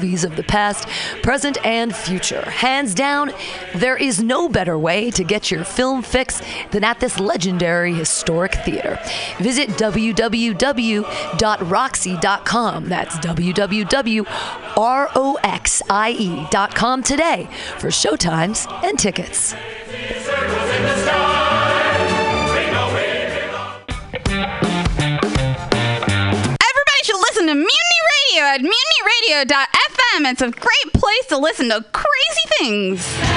movies of the past, present, and future. Hands down, there is no better way to get your film fix than at this legendary historic theater. Visit www.roxie.com. That's www.roxie.com today for showtimes and tickets. Everybody should listen to Mutiny Radio at mutinyradio.fm. It's a great place to listen to crazy things.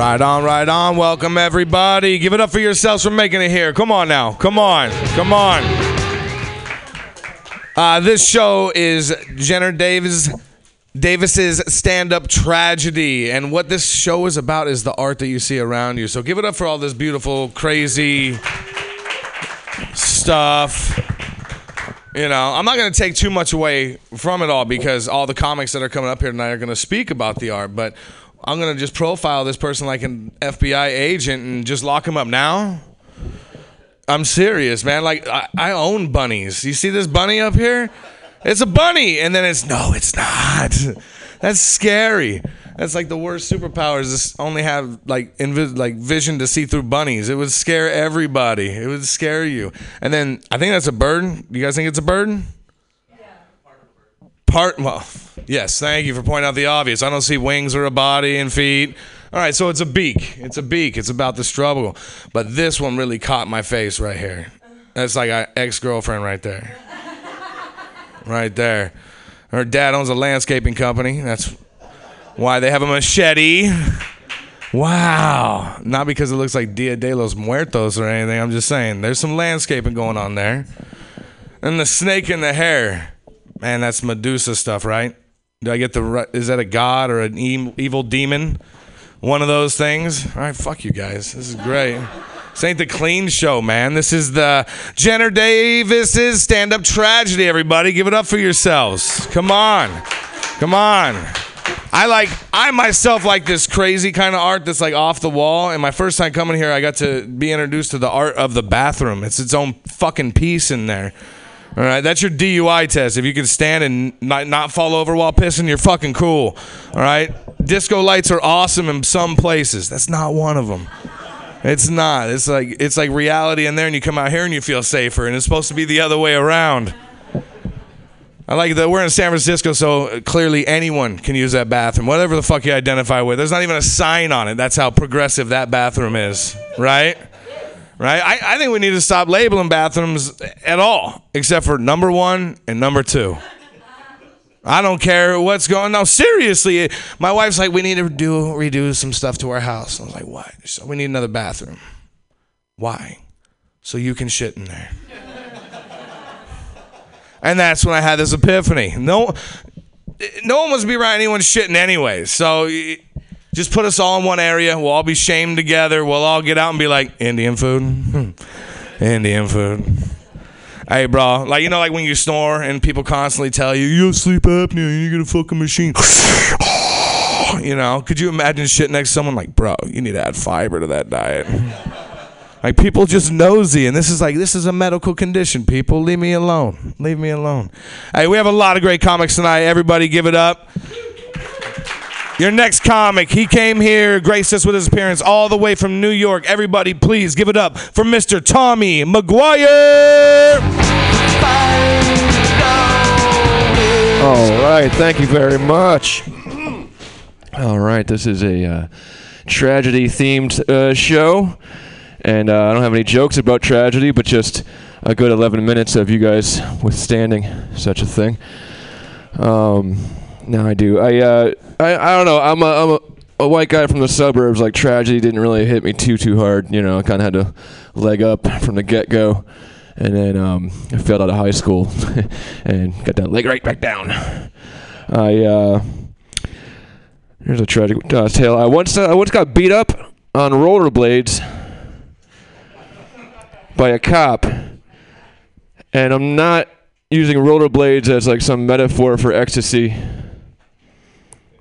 Right on, right on. Welcome everybody. Give it up for yourselves for making it here. Come on now. Come on. Come on. Uh, this show is Jenner Davis Davis's stand-up tragedy, and what this show is about is the art that you see around you. So give it up for all this beautiful, crazy stuff. You know, I'm not going to take too much away from it all because all the comics that are coming up here tonight are going to speak about the art, but I'm to just profile this person like an FBI agent and just lock him up now. I'm serious, man. Like, I, I own bunnies. You see this bunny up here? It's a bunny. And then it's, no, it's not. That's scary. That's like the worst superpowers. Is only have like like vision to see through bunnies. It would scare everybody. It would scare you. And then I think that's a bird. You guys think it's a bird? Part well, yes. Thank you for pointing out the obvious. I don't see wings or a body and feet. All right, so it's a beak. It's a beak. It's about the struggle. But this one really caught my face right here. That's like an ex-girlfriend right there. Right there. Her dad owns a landscaping company. That's why they have a machete. Wow. Not because it looks like Dia de los Muertos or anything. I'm just saying there's some landscaping going on there. And the snake in the hair. Man, that's Medusa stuff, right? Do I get the right? Is that a god or an evil demon? One of those things? All right, fuck you guys. This is great. This ain't the clean show, man. This is the Jenner Davis's stand up tragedy, everybody. Give it up for yourselves. Come on. Come on. I like I myself like this crazy kind of art that's like off the wall. And my first time coming here, I got to be introduced to the art of the bathroom. It's its own fucking piece in there. All right, that's your DUI test. If you can stand and not, not fall over while pissing, you're fucking cool. All right, disco lights are awesome in some places. That's not one of them. It's not. It's like it's like reality in there, and you come out here and you feel safer. And it's supposed to be the other way around. I like that we're in San Francisco, so clearly anyone can use that bathroom, whatever the fuck you identify with. There's not even a sign on it. That's how progressive that bathroom is, right? Right? I, I think we need to stop labeling bathrooms at all, except for number one and number two. I don't care what's going on. Seriously, my wife's like, we need to do redo some stuff to our house. I was like, what? So we need another bathroom. Why? So you can shit in there. And that's when I had this epiphany. No, no one wants to be around anyone shitting anyway. So just put us all in one area. We'll all be shamed together. We'll all get out and be like, Indian food, Hmm. Indian food. Hey, bro, like you know, like when you snore and people constantly tell you you sleep apnea, you get a fucking machine. you know, could you imagine shit next to someone like, bro, you need to add fiber to that diet. Like people just nosy, and this is like this is a medical condition. People, leave me alone. Leave me alone. Hey, we have a lot of great comics tonight. Everybody, give it up. Your next comic, he came here, graced us with his appearance all the way from New York. Everybody, please give it up for Mr. Tommy McGuire. All right, thank you very much. All right, this is a uh, tragedy themed uh, show, and uh, I don't have any jokes about tragedy, but just a good 11 minutes of you guys withstanding such a thing. Um, now I do. I, uh, I I don't know. I'm a I'm a, a white guy from the suburbs. Like tragedy didn't really hit me too too hard. You know, I kind of had to leg up from the get go. And then um, I failed out of high school and got that leg right back down. I uh, here's a tragic uh, tale. I once uh, I once got beat up on rollerblades by a cop, and I'm not using rollerblades as like some metaphor for ecstasy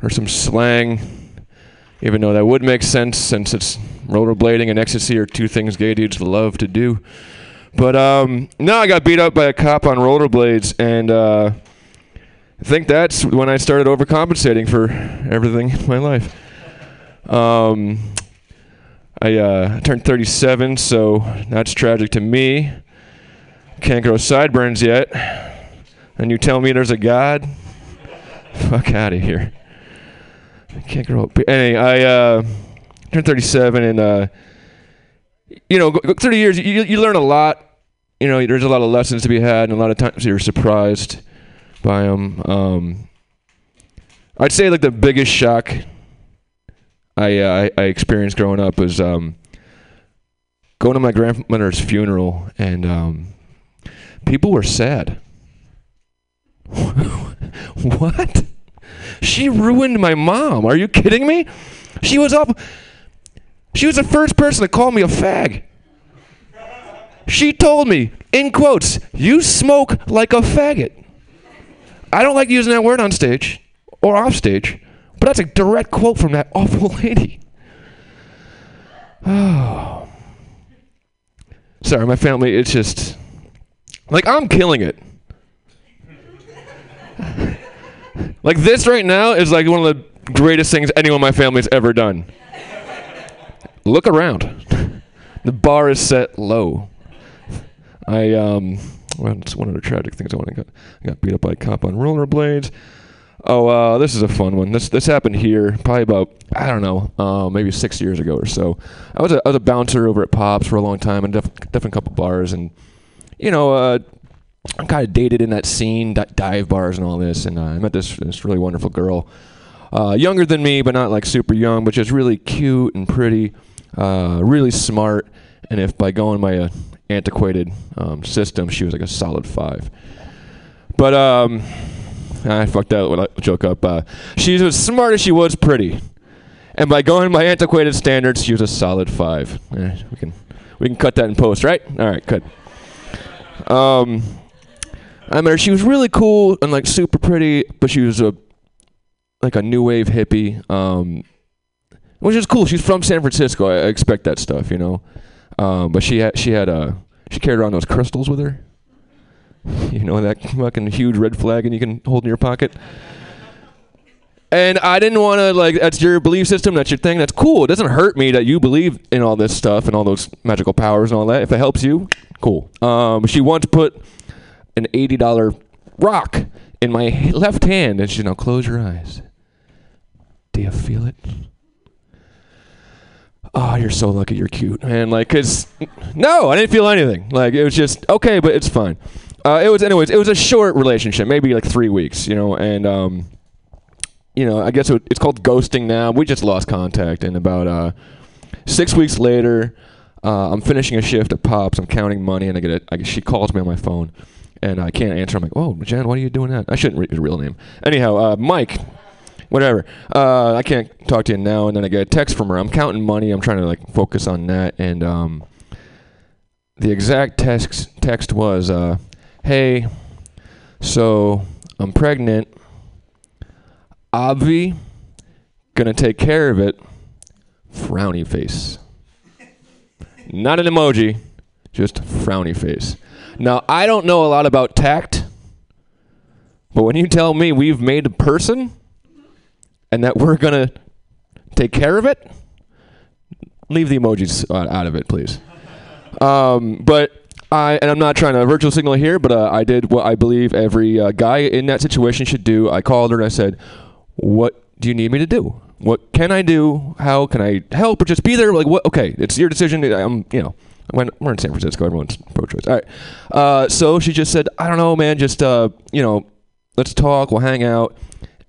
or some slang, even though that would make sense since it's rollerblading and ecstasy are two things gay dudes love to do. But um, no, I got beat up by a cop on rollerblades, and uh, I think that's when I started overcompensating for everything in my life. Um, I uh, turned 37, so that's tragic to me. Can't grow sideburns yet. And you tell me there's a God? Fuck out of here. I can't grow up. But Anyway, I uh, turned 37, and uh, you know, go 30 years, you, you learn a lot. You know, there's a lot of lessons to be had, and a lot of times you're surprised by them. Um, I'd say like the biggest shock I uh, I experienced growing up was um, going to my grandmother's funeral, and um, people were sad. what? She ruined my mom. Are you kidding me? She was up. She was the first person to call me a fag. She told me, in quotes, you smoke like a faggot. I don't like using that word on stage or off stage, but that's a direct quote from that awful lady. Oh. Sorry, my family, it's just. Like, I'm killing it. like, this right now is like one of the greatest things anyone in my family's ever done. Look around. the bar is set low. I, um, well, it's one of the tragic things I want to got, I got beat up by a cop on rollerblades. Oh, uh, this is a fun one. This this happened here probably about I don't know, uh, maybe six years ago or so. I was a I was a bouncer over at Pops for a long time and def- different couple bars, and you know, uh, I'm kind of dated in that scene, dive bars and all this, and uh, I met this this really wonderful girl, uh, younger than me, but not like super young, but just really cute and pretty, uh, really smart. And if by going by antiquated um, system, she was like a solid five. But um, I fucked that little joke up. Uh, she's as smart as she was pretty, and by going by antiquated standards, she was a solid five. Eh, we can we can cut that in post, right? All right, good. Um, I her. She was really cool and like super pretty, but she was a like a new wave hippie. Um, which is cool. She's from San Francisco. I, I expect that stuff, you know. Um, but she had she had uh, she carried around those crystals with her. You know that fucking huge red flag and you can hold in your pocket. And I didn't want to like that's your belief system, that's your thing. That's cool. It doesn't hurt me that you believe in all this stuff and all those magical powers and all that. If it helps you, cool. Um, she once put an eighty dollar rock in my left hand, and she now close your eyes. Do you feel it? Oh, you're so lucky. You're cute, man. Like, cause no, I didn't feel anything. Like, it was just okay, but it's fine. Uh, it was, anyways. It was a short relationship, maybe like three weeks, you know, and um, you know, I guess it, it's called ghosting now. We just lost contact, and about uh, six weeks later, uh, I'm finishing a shift at Pops. I'm counting money, and I get a, I, she calls me on my phone, and I can't answer. I'm like, "Oh, Jen, why are you doing that?" I shouldn't read your real name. Anyhow, uh, Mike, whatever. Uh, I can't talk to you now. And then I get a text from her. I'm counting money. I'm trying to like focus on that. And um, the exact text text was, uh, "Hey, so I'm pregnant. Obvi, gonna take care of it. Frowny face. Not an emoji, just frowny face. Now I don't know a lot about tact, but when you tell me we've made a person and that we're gonna take care of it, leave the emojis out out of it, please. Um, but I and I'm not trying to virtual signal here, but uh, I did what I believe every uh, guy in that situation should do. I called her and I said, "What do you need me to do? What can I do? How can I help? Or just be there? Like what? Okay, it's your decision. I'm, you know." When we're in San Francisco, everyone's pro-choice. All right. Uh, so she just said, "I don't know, man. Just uh, you know, let's talk. We'll hang out."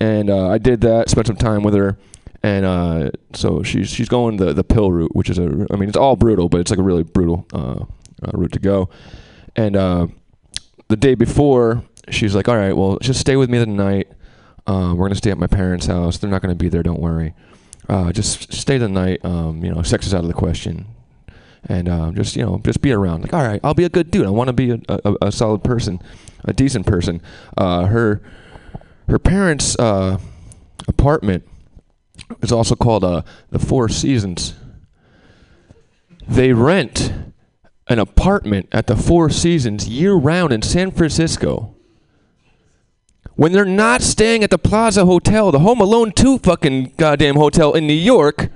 And uh, I did that. Spent some time with her, and uh, so she's she's going the the pill route, which is a. I mean, it's all brutal, but it's like a really brutal uh, uh, route to go. And the day before, she's like, "All right, well, just stay with me the night. We're gonna stay at my parents' house. They're not gonna be there. Don't worry." just stay the night. Um, you know, sex is out of the question, and um, just you know, just be around. Like, all right, I'll be a good dude. I want to be a, a, a solid person, a decent person. Uh, her her parents' uh, apartment is also called uh, the Four Seasons. They rent an apartment at the Four Seasons year round in San Francisco. When they're not staying at the Plaza Hotel, the Home Alone 2 fucking goddamn hotel in New York,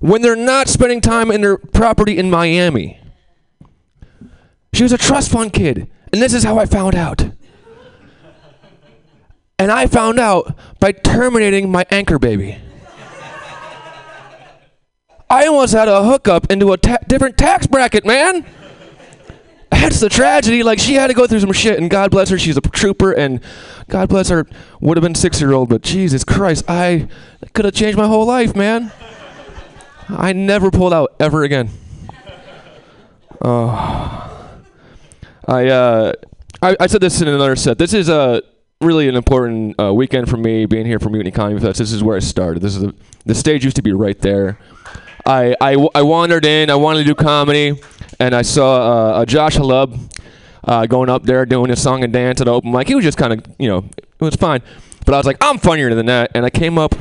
when they're not spending time in their property in Miami. She was a trust fund kid, and this is how I found out. And I found out by terminating my anchor baby. I almost had a hookup into a ta- different tax bracket, man. That's the tragedy. Like she had to go through some shit, and God bless her, she's a trooper, and God bless her, would have been six year old, but Jesus Christ, I could have changed my whole life, man. I never pulled out ever again. Oh, I uh, I, I said this in another set. This is uh, really an important uh, weekend for me, being here for Mutiny Comedy Fest. This is where I started. This is the the stage used to be right there. I, I, I wandered in. I wanted to do comedy, and I saw uh, a Josh Halub uh, going up there doing his song and dance at open mic. He was just kind of, you know, it was fine. But I was like, I'm funnier than that, and I came up,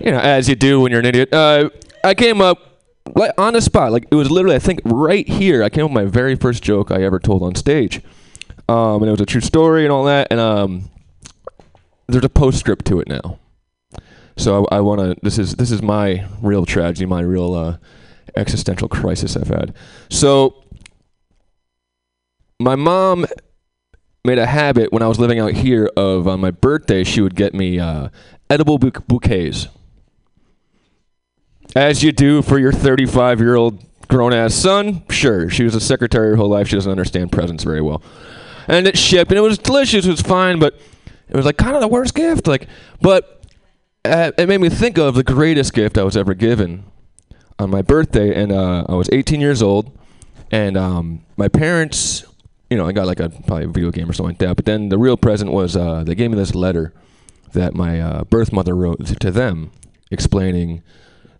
you know, as you do when you're an idiot. Uh, I came up like on the spot, like it was literally, I think, right here. I came up with my very first joke I ever told on stage, um, and it was a true story and all that. And um, there's a postscript to it now. So I, I want to. This is this is my real tragedy, my real uh, existential crisis I've had. So my mom made a habit when I was living out here of on my birthday she would get me uh, edible bou- bouquets, as you do for your 35 year old grown ass son. Sure, she was a secretary her whole life. She doesn't understand presents very well, and it shipped and it was delicious. It was fine, but it was like kind of the worst gift. Like, but uh, it made me think of the greatest gift I was ever given on my birthday, and uh, I was 18 years old, and um, my parents, you know, I got like a probably a video game or something like that. But then the real present was uh, they gave me this letter that my uh, birth mother wrote to them, explaining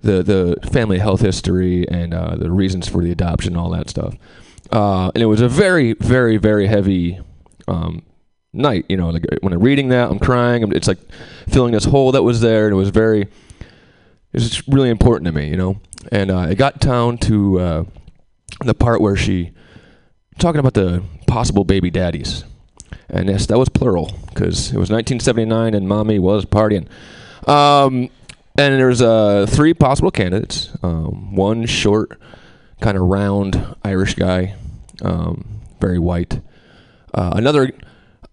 the the family health history and uh, the reasons for the adoption, all that stuff. Uh, and it was a very, very, very heavy um, night. You know, like when I'm reading that, I'm crying. It's like filling this hole that was there, and it was very, it was really important to me. You know, and uh, got down to uh, the part where she talking about the possible baby daddies, and yes, that was plural because it was 1979 and mommy was partying. Um, and there's uh, three possible candidates. Um, one short, kind of round Irish guy, um, very white. Uh, another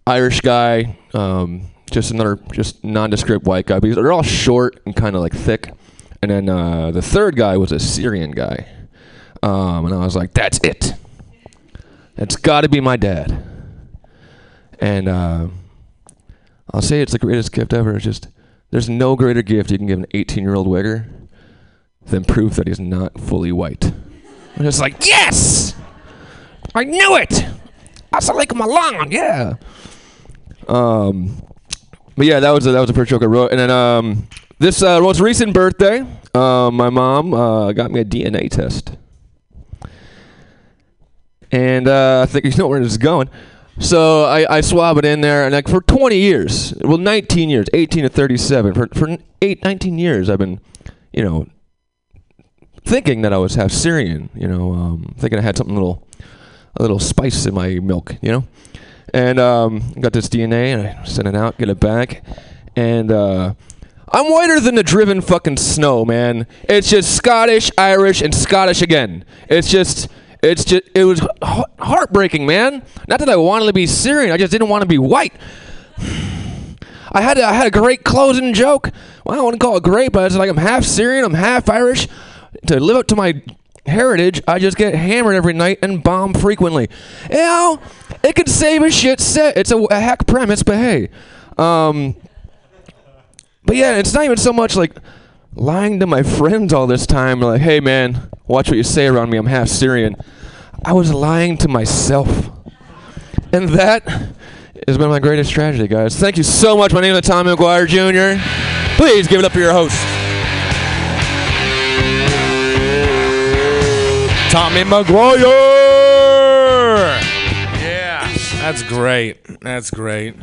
Irish guy, um, just another just nondescript white guy. Because they're all short and kind of like thick. And then uh, the third guy was a Syrian guy, um, and I was like, "That's it. That's got to be my dad." And uh, I'll say it's the greatest gift ever. It's just there's no greater gift you can give an 18 year old wigger than proof that he's not fully white. I'm just like, yes, I knew it. I saw like Milan, yeah. Um, but yeah, that was a, that was the first joke I wrote, and then um, this uh, most recent birthday, uh, my mom uh, got me a DNA test, and uh, I think you know where this is going. So I, I swab it in there, and like for 20 years, well, 19 years, 18 to 37, for for eight, 19 years, I've been, you know, thinking that I was half Syrian. You know, um, thinking I had something little, a little spice in my milk. You know, and um, got this DNA, and I sent it out, get it back, and uh, I'm whiter than the driven fucking snow, man. It's just Scottish, Irish, and Scottish again. It's just, it's just, it was heartbreaking, man. Not that I wanted to be Syrian, I just didn't want to be white. I had, a, I had a great closing joke. Well, I wouldn't call it great, but it's like I'm half Syrian, I'm half Irish. To live up to my heritage, I just get hammered every night and bomb frequently. You know, it could save a shit set. It's a, a hack premise, but hey. Um, but yeah, it's not even so much like lying to my friends all this time, like, hey man, watch what you say around me, I'm half Syrian. I was lying to myself. And that has been my greatest tragedy, guys. Thank you so much. My name is Tommy McGuire Jr. Please give it up for your host, Tommy McGuire. Yeah, that's great. That's great.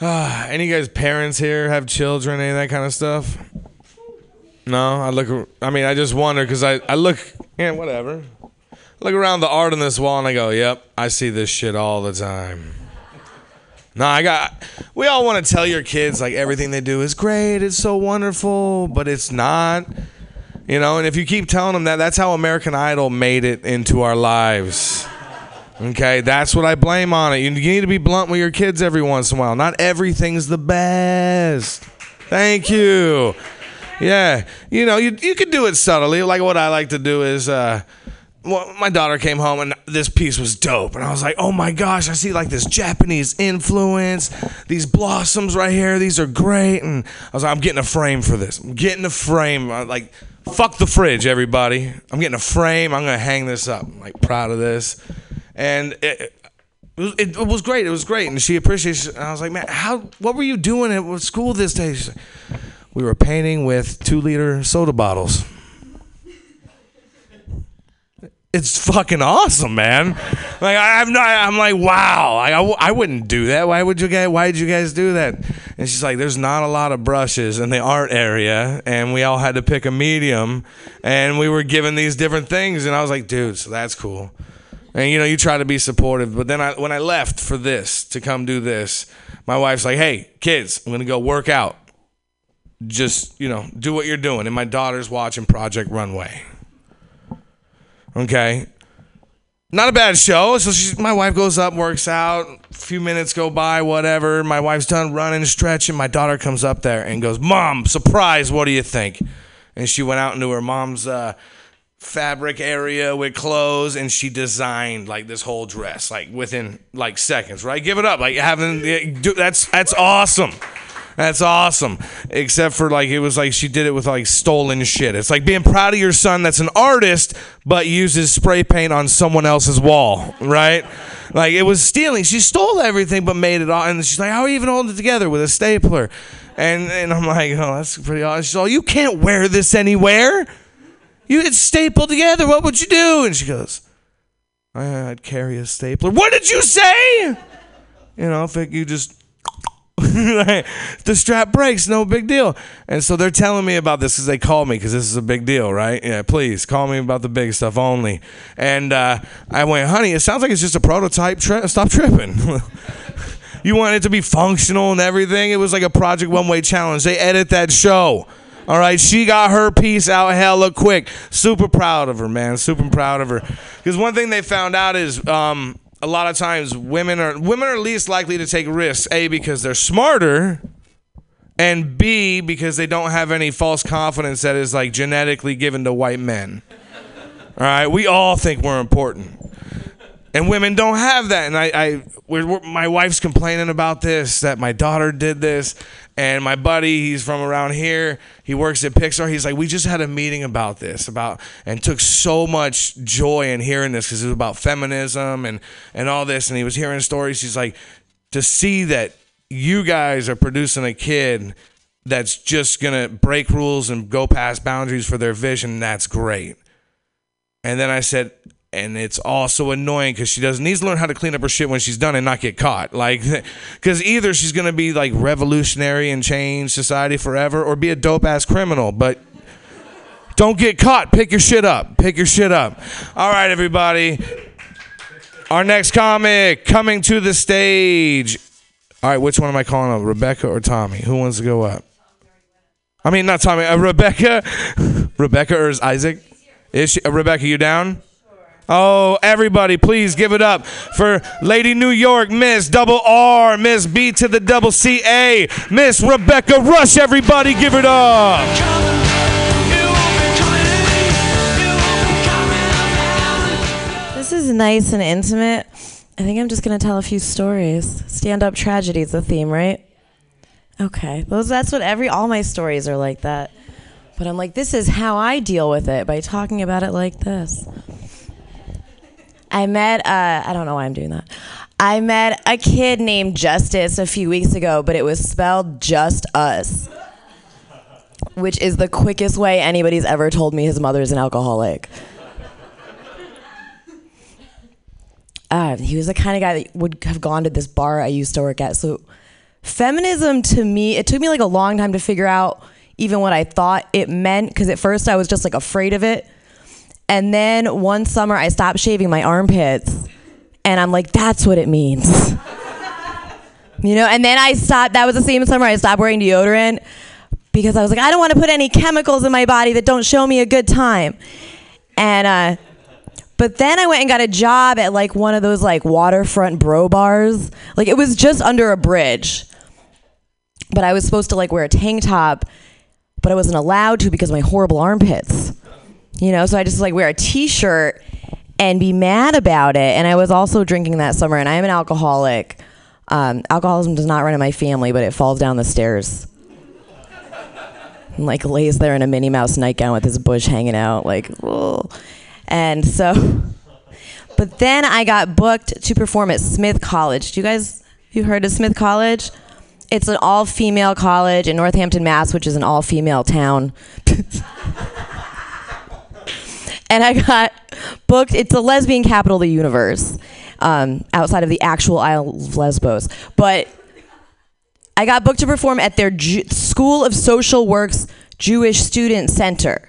Ah, any guys parents here have children, any of that kind of stuff? No, I look. I mean, I just wonder because I I look. Yeah, whatever. Look around the art on this wall and I go, "Yep, I see this shit all the time." No, I got. We all want to tell your kids like everything they do is great, it's so wonderful, but it's not. You know, and if you keep telling them that, that's how American Idol made it into our lives. Okay, that's what I blame on it. You need to be blunt with your kids every once in a while. Not everything's the best. Thank you. Yeah, you know, you you could do it subtly. Like what I like to do is, uh, well, my daughter came home and this piece was dope, and I was like, oh my gosh, I see like this Japanese influence. These blossoms right here, these are great. And I was like, I'm getting a frame for this. I'm getting a frame. I'm like, fuck the fridge, everybody. I'm getting a frame. I'm gonna hang this up. I'm like proud of this, and it, it was, it, was great. It was great, and she appreciates. it. And I was like, man, how? What were you doing at school this day? We were painting with two liter soda bottles. It's fucking awesome, man. Like I, I'm not. I'm like, wow. I, I wouldn't do that. Why would you guys? Why did you guys do that? And she's like, there's not a lot of brushes in the art area, and we all had to pick a medium, and we were given these different things, and I was like, dude, so that's cool. And you know, you try to be supportive, but then I, when I left for this to come do this, my wife's like, hey, kids, I'm gonna go work out. Just you know, do what you're doing. And my daughter's watching Project Runway. Okay. Not a bad show. So she, my wife goes up, works out. A few minutes go by, whatever. My wife's done running, stretching. My daughter comes up there and goes, "Mom, surprise! What do you think?" And she went out into her mom's uh, fabric area with clothes, and she designed like this whole dress, like within like seconds. Right? Give it up. Like having that's that's awesome. That's awesome. Except for like it was like she did it with like stolen shit. It's like being proud of your son that's an artist but uses spray paint on someone else's wall, right? Like it was stealing. She stole everything but made it all and she's like, How are you even holding it together with a stapler? And and I'm like, Oh, that's pretty awesome. She's You can't wear this anywhere. You it's stapled together. What would you do? And she goes, I'd carry a stapler. What did you say? You know, if it, you just the strap breaks, no big deal. And so they're telling me about this because they called me because this is a big deal, right? Yeah, please call me about the big stuff only. And uh, I went, honey, it sounds like it's just a prototype. Tri- stop tripping. you want it to be functional and everything. It was like a Project Runway Challenge. They edit that show. All right, she got her piece out hella quick. Super proud of her, man. Super proud of her. Because one thing they found out is um, a lot of times women are women are least likely to take risks. A because they're smarter, and B because they don't have any false confidence that is like genetically given to white men. All right, we all think we're important, and women don't have that. And I, I we're, we're- my wife's complaining about this that my daughter did this, and my buddy, he's from around here. He works at Pixar. He's like, we just had a meeting about this, about and took so much joy in hearing this because it was about feminism and and all this. And he was hearing stories. He's like, to see that you guys are producing a kid that's just gonna break rules and go past boundaries for their vision. That's great. And then I said, and it's also annoying because she doesn't needs to learn how to clean up her shit when she's done and not get caught. Like, because either she's gonna be like revolutionary and change society forever, or be a dope ass criminal. But don't get caught. Pick your shit up. Pick your shit up. All right, everybody. Our next comic coming to the stage. All right, which one am I calling up? Rebecca or Tommy? Who wants to go up? I mean, not Tommy. Uh, Rebecca. Rebecca or is Isaac? Is she, uh, Rebecca? You down? Oh, everybody, please give it up for Lady New York, Miss Double R, Miss B to the double C A, Miss Rebecca Rush. Everybody, give it up. This is nice and intimate. I think I'm just gonna tell a few stories. Stand up tragedy is the theme, right? Okay. Those that's what every all my stories are like that. But I'm like, this is how I deal with it by talking about it like this. I met uh I don't know why I'm doing that. I met a kid named Justice a few weeks ago, but it was spelled just us. which is the quickest way anybody's ever told me his mother is an alcoholic. Uh, he was the kind of guy that would have gone to this bar I used to work at. So, feminism to me, it took me like a long time to figure out even what I thought it meant because at first I was just like afraid of it. And then one summer I stopped shaving my armpits and I'm like, that's what it means. you know, and then I stopped, that was the same summer I stopped wearing deodorant because I was like, I don't want to put any chemicals in my body that don't show me a good time. And, uh, but then I went and got a job at like one of those like waterfront bro bars. Like it was just under a bridge. But I was supposed to like wear a tank top, but I wasn't allowed to because of my horrible armpits. You know, so I just like wear a t-shirt and be mad about it. And I was also drinking that summer and I am an alcoholic. Um, alcoholism does not run in my family, but it falls down the stairs. And, like lays there in a Minnie Mouse nightgown with his bush hanging out, like. And so, but then I got booked to perform at Smith College. Do you guys, you heard of Smith College? It's an all female college in Northampton, Mass., which is an all female town. and I got booked. It's the lesbian capital of the universe, um, outside of the actual Isle of Lesbos. But I got booked to perform at their Ju- School of Social Works Jewish Student Center.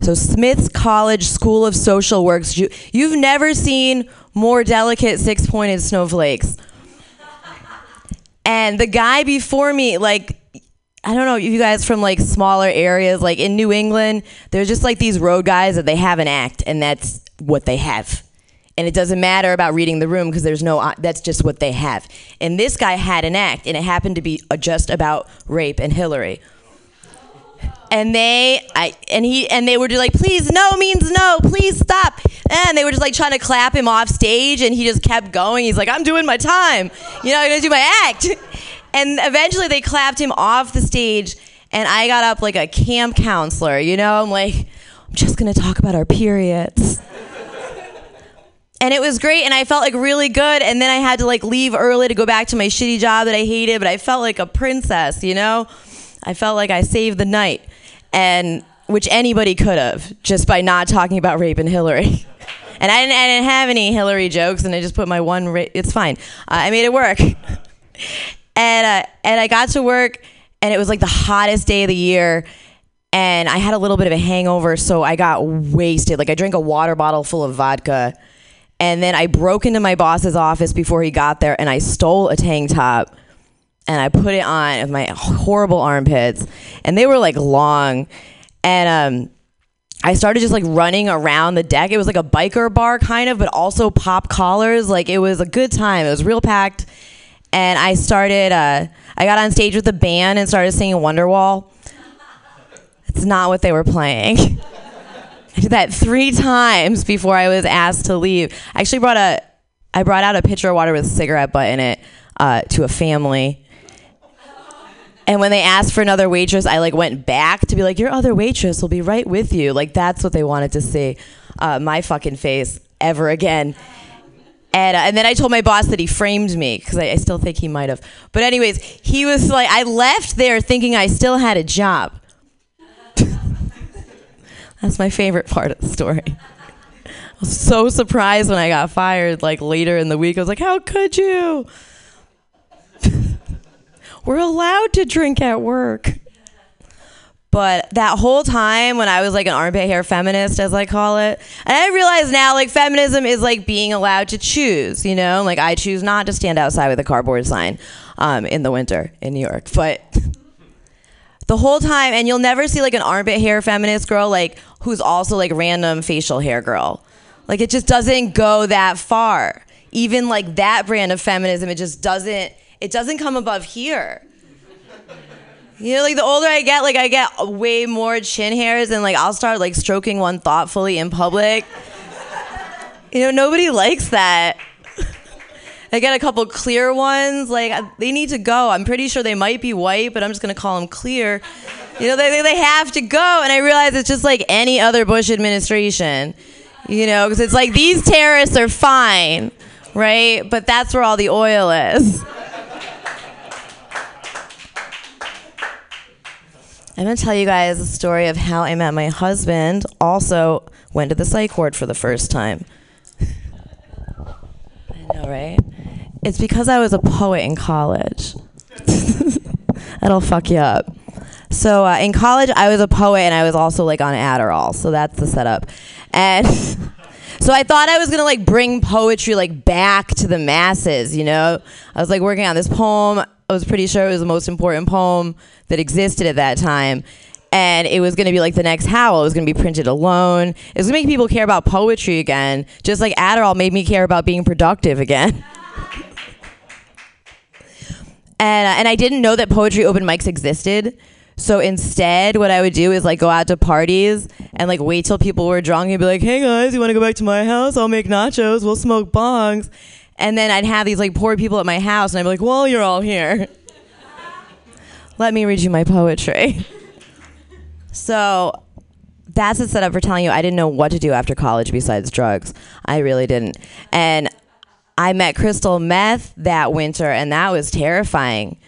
So Smith's College School of Social Works. Ju- You've never seen more delicate six-pointed snowflakes. And the guy before me, like, I don't know, if you guys from like smaller areas, like in New England, there's just like these road guys that they have an act, and that's what they have. And it doesn't matter about reading the room because there's no, uh, that's just what they have. And this guy had an act, and it happened to be uh, just about rape and Hillary and they I and he and they were just like, please no means no, please stop. And they were just like trying to clap him off stage, and he just kept going. He's like, I'm doing my time, you know, I'm gonna do my act. And eventually they clapped him off the stage, and I got up like a camp counselor, you know, I'm like, I'm just gonna talk about our periods. And it was great, and I felt like really good. And then I had to like leave early to go back to my shitty job that I hated, but I felt like a princess, you know? I felt like I saved the night, and which anybody could have just by not talking about rape and Hillary. And I didn't, I didn't have any Hillary jokes, and I just put my one. Ra- it's fine. Uh, I made it work, and uh, and I got to work, and it was like the hottest day of the year, and I had a little bit of a hangover, so I got wasted. Like I drank a water bottle full of vodka, and then I broke into my boss's office before he got there, and I stole a tank top and I put it on with my horrible armpits, and they were like long, and um, I started just like running around the deck. It was like a biker bar kind of, but also pop collars. Like it was a good time. It was real packed, and I started. Uh, I got on stage with the band and started singing Wonderwall. It's not what they were playing. I did that three times before I was asked to leave. I actually brought a, I brought out a pitcher of water with a cigarette butt in it uh, to a family. And when they asked for another waitress, I like went back to be like, your other waitress will be right with you. Like that's what they wanted to see, uh, my fucking face ever again. And, uh, and then I told my boss that he framed me because I, I still think he might have. But anyways, he was like, I left there thinking I still had a job. That's my favorite part of the story. I was so surprised when I got fired like later in the week. I was like, how could you? We're allowed to drink at work. But that whole time when I was like an armpit hair feminist, as I call it, and I realize now like feminism is like being allowed to choose, you know? Like I choose not to stand outside with a cardboard sign um, in the winter in New York. But the whole time, and you'll never see like an armpit hair feminist girl like who's also like random facial hair girl. Like it just doesn't go that far. Even like that brand of feminism, it just doesn't it doesn't come above here. You know, like the older I get, like I get way more chin hairs and like I'll start like stroking one thoughtfully in public. You know, nobody likes that. I get a couple clear ones. Like they need to go. I'm pretty sure they might be white, but I'm just gonna call them clear. You know, they they have to go. And I realize it's just like any other Bush administration. You know, because it's like these terrorists are fine, right? But that's where all the oil is. I'm gonna tell you guys the story of how I met my husband. Also, went to the psych ward for the first time. I know, right? It's because I was a poet in college. That'll fuck you up. So uh, in college, I was a poet and I was also like on Adderall. So that's the setup. And so I thought I was gonna like bring poetry like back to the masses. You know, I was like working on this poem. I was pretty sure it was the most important poem that existed at that time. And it was going to be like the next Howl. It was going to be printed alone. It was going to make people care about poetry again, just like Adderall made me care about being productive again. and uh, and I didn't know that poetry open mics existed. So instead, what I would do is like go out to parties and like wait till people were drunk and be like, "Hey guys, you want to go back to my house? I'll make nachos. We'll smoke bongs." And then I'd have these like poor people at my house, and I'd be like, "Well, you're all here. Let me read you my poetry." So that's the setup for telling you I didn't know what to do after college besides drugs. I really didn't. And I met crystal meth that winter, and that was terrifying.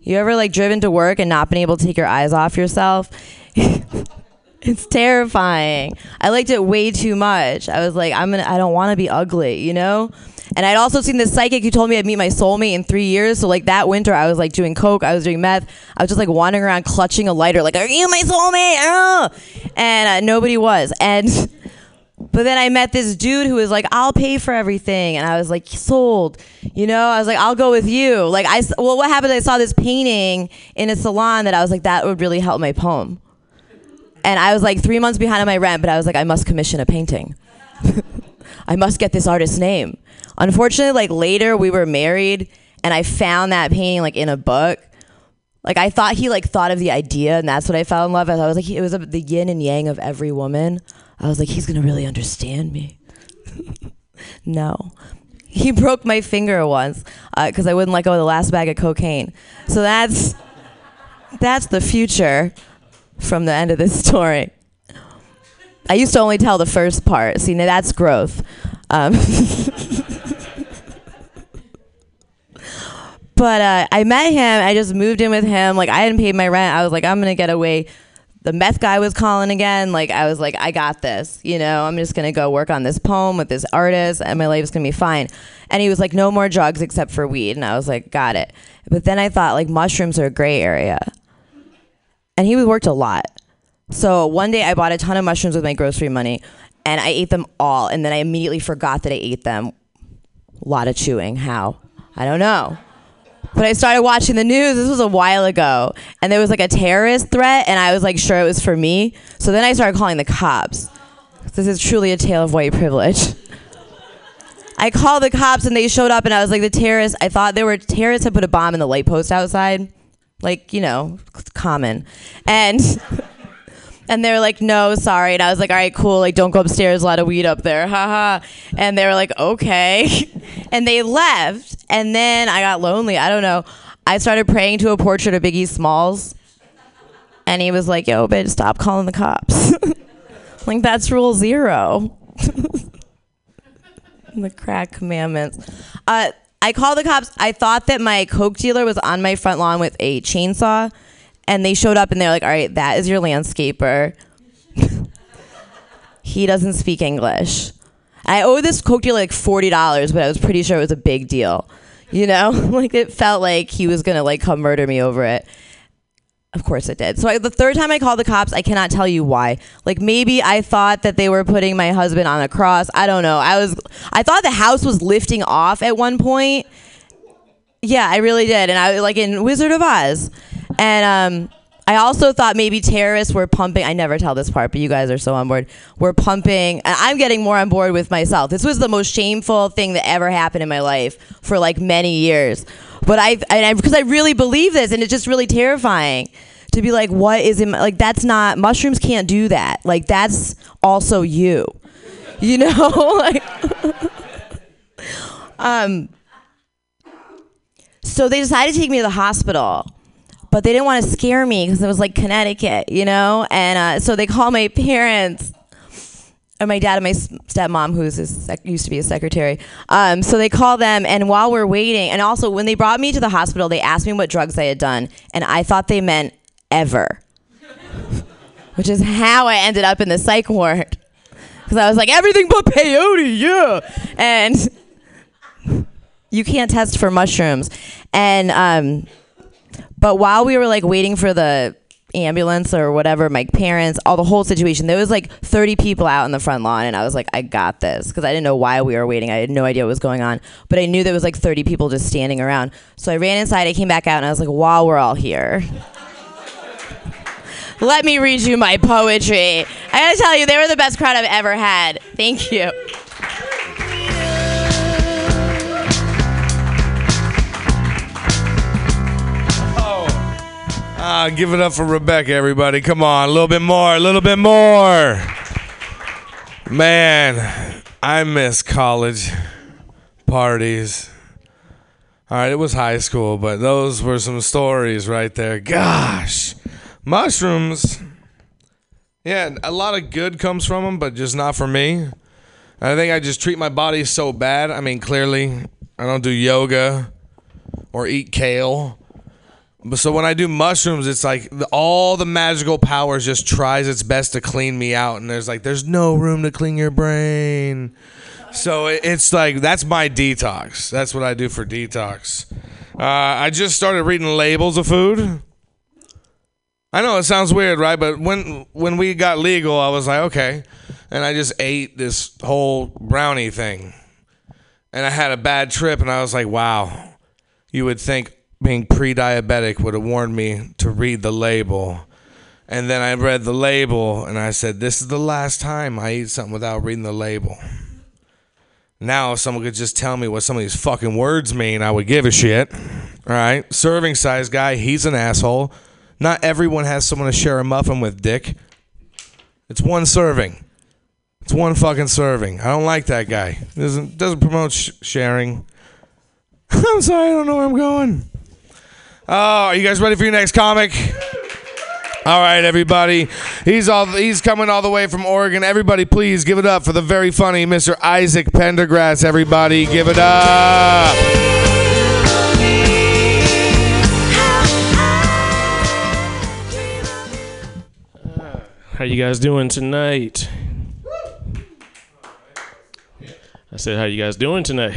You ever like driven to work and not been able to take your eyes off yourself? it's terrifying. I liked it way too much. I was like, I'm gonna, I don't want to be ugly, you know. And I'd also seen this psychic who told me I'd meet my soulmate in three years. So like that winter, I was like doing coke, I was doing meth, I was just like wandering around clutching a lighter, like, "Are you my soulmate?" Oh! And uh, nobody was. And but then I met this dude who was like, "I'll pay for everything," and I was like, "Sold." You know, I was like, "I'll go with you." Like I, well, what happened? I saw this painting in a salon that I was like, "That would really help my poem." And I was like three months behind on my rent, but I was like, I must commission a painting. I must get this artist's name. Unfortunately, like later we were married and I found that painting like in a book. Like I thought he like thought of the idea and that's what I fell in love with. I was like, it was the yin and yang of every woman. I was like, he's gonna really understand me. no. He broke my finger once because I wouldn't let go of the last bag of cocaine. So that's that's the future from the end of this story. I used to only tell the first part. See, now that's growth. Um, but uh, I met him. I just moved in with him. Like I hadn't paid my rent. I was like, I'm gonna get away. The meth guy was calling again. Like I was like, I got this. You know, I'm just gonna go work on this poem with this artist, and my life's gonna be fine. And he was like, no more drugs except for weed. And I was like, got it. But then I thought like mushrooms are a gray area and he worked a lot. So one day I bought a ton of mushrooms with my grocery money and I ate them all and then I immediately forgot that I ate them. A lot of chewing. How? I don't know. But I started watching the news. This was a while ago. And there was like a terrorist threat and I was like sure it was for me. So then I started calling the cops. This is truly a tale of white privilege. I called the cops and they showed up and I was like the terrorists. I thought there were terrorists had put a bomb in the light post outside like you know common and and they were like no sorry. And i was like all right cool. Like don't go upstairs. A lot of weed up there. Haha and they were like okay. And they left. And then i got lonely. I don't know. I started praying to a portrait of biggie smalls. And he was like yo bitch stop calling the cops. Like that's rule zero. The crack commandments. Uh I called the cops. I thought that my coke dealer was on my front lawn with a chainsaw, and they showed up and they're like, "All right, that is your landscaper. he doesn't speak English." I owe this coke dealer like forty dollars, but I was pretty sure it was a big deal. You know, like it felt like he was gonna like come murder me over it. Of course it did. So I, the third time I called the cops, I cannot tell you why. Like maybe I thought that they were putting my husband on a cross. I don't know. I was I thought the house was lifting off at one point. Yeah, I really did. And I like in Wizard of Oz. And um I also thought maybe terrorists were pumping. I never tell this part, but you guys are so on board. We're pumping. I'm getting more on board with myself. This was the most shameful thing that ever happened in my life for like many years. But I, and I because I really believe this, and it's just really terrifying to be like, what is my, like that's not mushrooms can't do that. Like that's also you, you know. like, um. So they decided to take me to the hospital but they didn't want to scare me because it was like Connecticut, you know. And uh, so they call my parents, or my dad and my stepmom, who's sec- used to be a secretary. Um, so they call them, and while we're waiting, and also when they brought me to the hospital, they asked me what drugs I had done, and I thought they meant ever. which is how I ended up in the psych ward. Because I was like, everything but peyote, yeah. And you can't test for mushrooms. And, um, but while we were like waiting for the ambulance or whatever, my parents, all the whole situation, there was like 30 people out in the front lawn. And I was like, I got this. Because I didn't know why we were waiting. I had no idea what was going on. But I knew there was like 30 people just standing around. So I ran inside, I came back out, and I was like, while we're all here. Let me read you my poetry. I gotta tell you, they were the best crowd I've ever had. Thank you. Ah, give it up for Rebecca, everybody. Come on, a little bit more, a little bit more. Man, I miss college parties. All right, it was high school, but those were some stories right there. Gosh, mushrooms. Yeah, a lot of good comes from them, but just not for me. I think I just treat my body so bad. I mean, clearly, I don't do yoga or eat kale. So when I do mushrooms, it's like the, all the magical powers just tries its best to clean me out, and there's like there's no room to clean your brain. So it, it's like that's my detox. That's what I do for detox. Uh, I just started reading labels of food. I know it sounds weird, right? But when when we got legal, I was like, okay, and I just ate this whole brownie thing, and I had a bad trip, and I was like, wow, you would think being pre-diabetic would have warned me to read the label. And then I read the label and I said, This is the last time I eat something without reading the label. Now, if someone could just tell me what some of these fucking words mean, I would give a shit. All right. Serving size guy, he's an asshole. Not everyone has someone to share a muffin with, dick. It's one serving. It's one fucking serving. I don't like that guy. Doesn't doesn't promote sh- sharing. I'm sorry, I don't know where I'm going. Oh, are you guys ready for your next comic? All right, everybody. He's all he's coming all the way from Oregon. Everybody, please give it up for the very funny Mr. Isaac Pendergrass. Everybody, give it up. How you guys doing tonight? I said, "How you guys doing tonight?"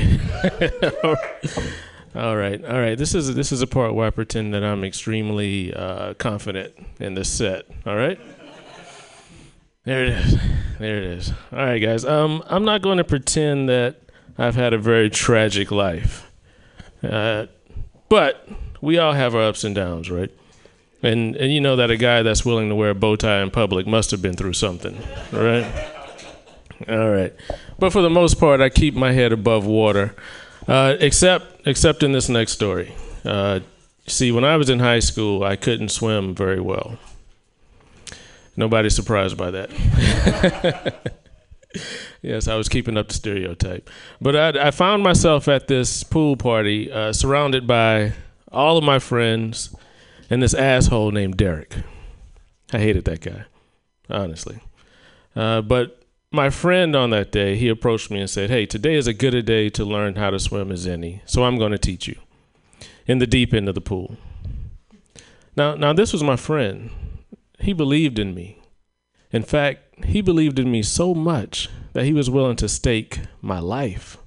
all right, all right. This is this is a part where I pretend that I'm extremely uh, confident in this set. All right. There it is. There it is. All right, guys. Um, I'm not going to pretend that I've had a very tragic life, uh, but we all have our ups and downs, right? And and you know that a guy that's willing to wear a bow tie in public must have been through something, right? All right, but for the most part, I keep my head above water, uh, except except in this next story. Uh, see, when I was in high school, I couldn't swim very well. Nobody's surprised by that. yes, I was keeping up the stereotype. But I, I found myself at this pool party, uh, surrounded by all of my friends and this asshole named Derek. I hated that guy, honestly. Uh, but my friend on that day, he approached me and said, Hey, today is a good a day to learn how to swim as any, so I'm going to teach you in the deep end of the pool. Now, now this was my friend. He believed in me. In fact, he believed in me so much that he was willing to stake my life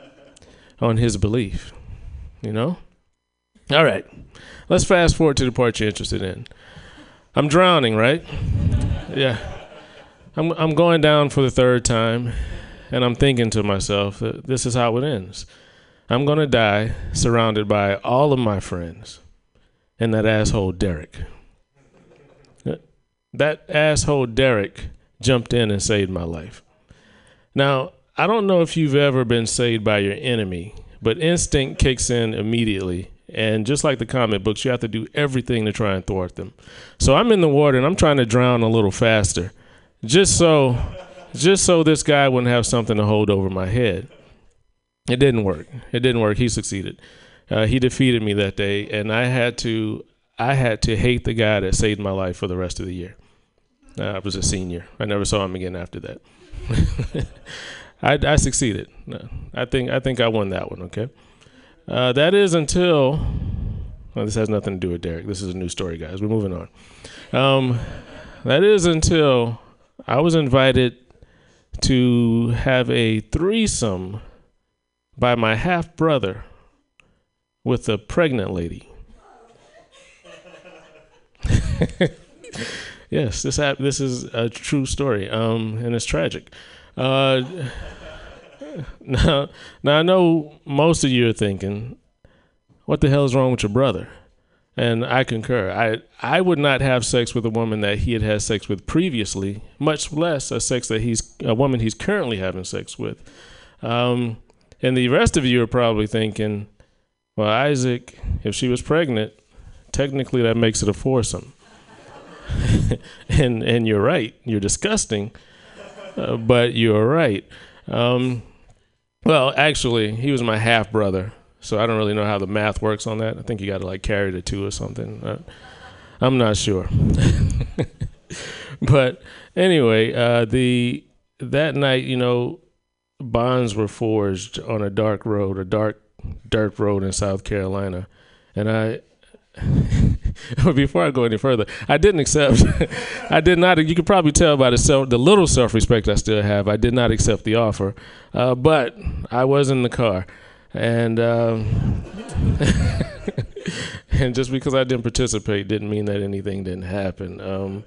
on his belief. You know? All right. Let's fast forward to the part you're interested in. I'm drowning, right? Yeah. I'm I'm going down for the third time, and I'm thinking to myself that this is how it ends. I'm gonna die surrounded by all of my friends, and that asshole Derek. Uh, that asshole Derek jumped in and saved my life. Now, I don't know if you've ever been saved by your enemy, but instinct kicks in immediately and just like the comic books, you have to do everything to try and thwart them. So I'm in the water and I'm trying to drown a little faster, just so, just so this guy wouldn't have something to hold over my head. It didn't work. It didn't work. He succeeded. Uh, he defeated me that day, and I had to, I had to hate the guy that saved my life for the rest of the year. Uh, I was a senior. I never saw him again after that. I, I succeeded. I think, I think I won that one. Okay. Uh, that is until. Well, this has nothing to do with Derek. This is a new story, guys. We're moving on. Um, that is until I was invited to have a threesome by my half brother with a pregnant lady. yes, this this is a true story, um, and it's tragic. Uh, now, now I know most of you are thinking, "What the hell is wrong with your brother?" And I concur. I I would not have sex with a woman that he had had sex with previously, much less a sex that he's a woman he's currently having sex with. Um, and the rest of you are probably thinking, well, Isaac, if she was pregnant, technically that makes it a foursome. and and you're right. You're disgusting, uh, but you're right. Um, well, actually, he was my half brother, so I don't really know how the math works on that. I think you got to like carry the two or something. I'm not sure. but anyway, uh, the that night, you know, bonds were forged on a dark road, a dark dirt road in South Carolina, and I. before I go any further, I didn't accept. I did not. You could probably tell by the self, the little self-respect I still have. I did not accept the offer, uh, but I was in the car, and um, and just because I didn't participate didn't mean that anything didn't happen. Um,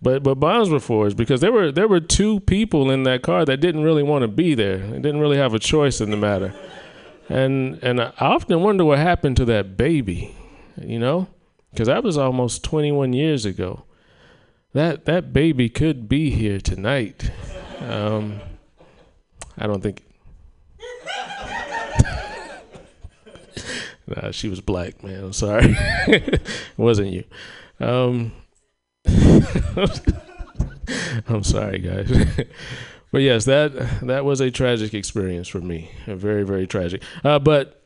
but but bonds were forged because there were there were two people in that car that didn't really want to be there. They didn't really have a choice in the matter, and and I often wonder what happened to that baby, you know, because that was almost 21 years ago. That that baby could be here tonight. Um, I don't think. Nah, she was black, man. I'm sorry. it wasn't you. Um, I'm sorry, guys. but yes, that that was a tragic experience for me. A very, very tragic. Uh, but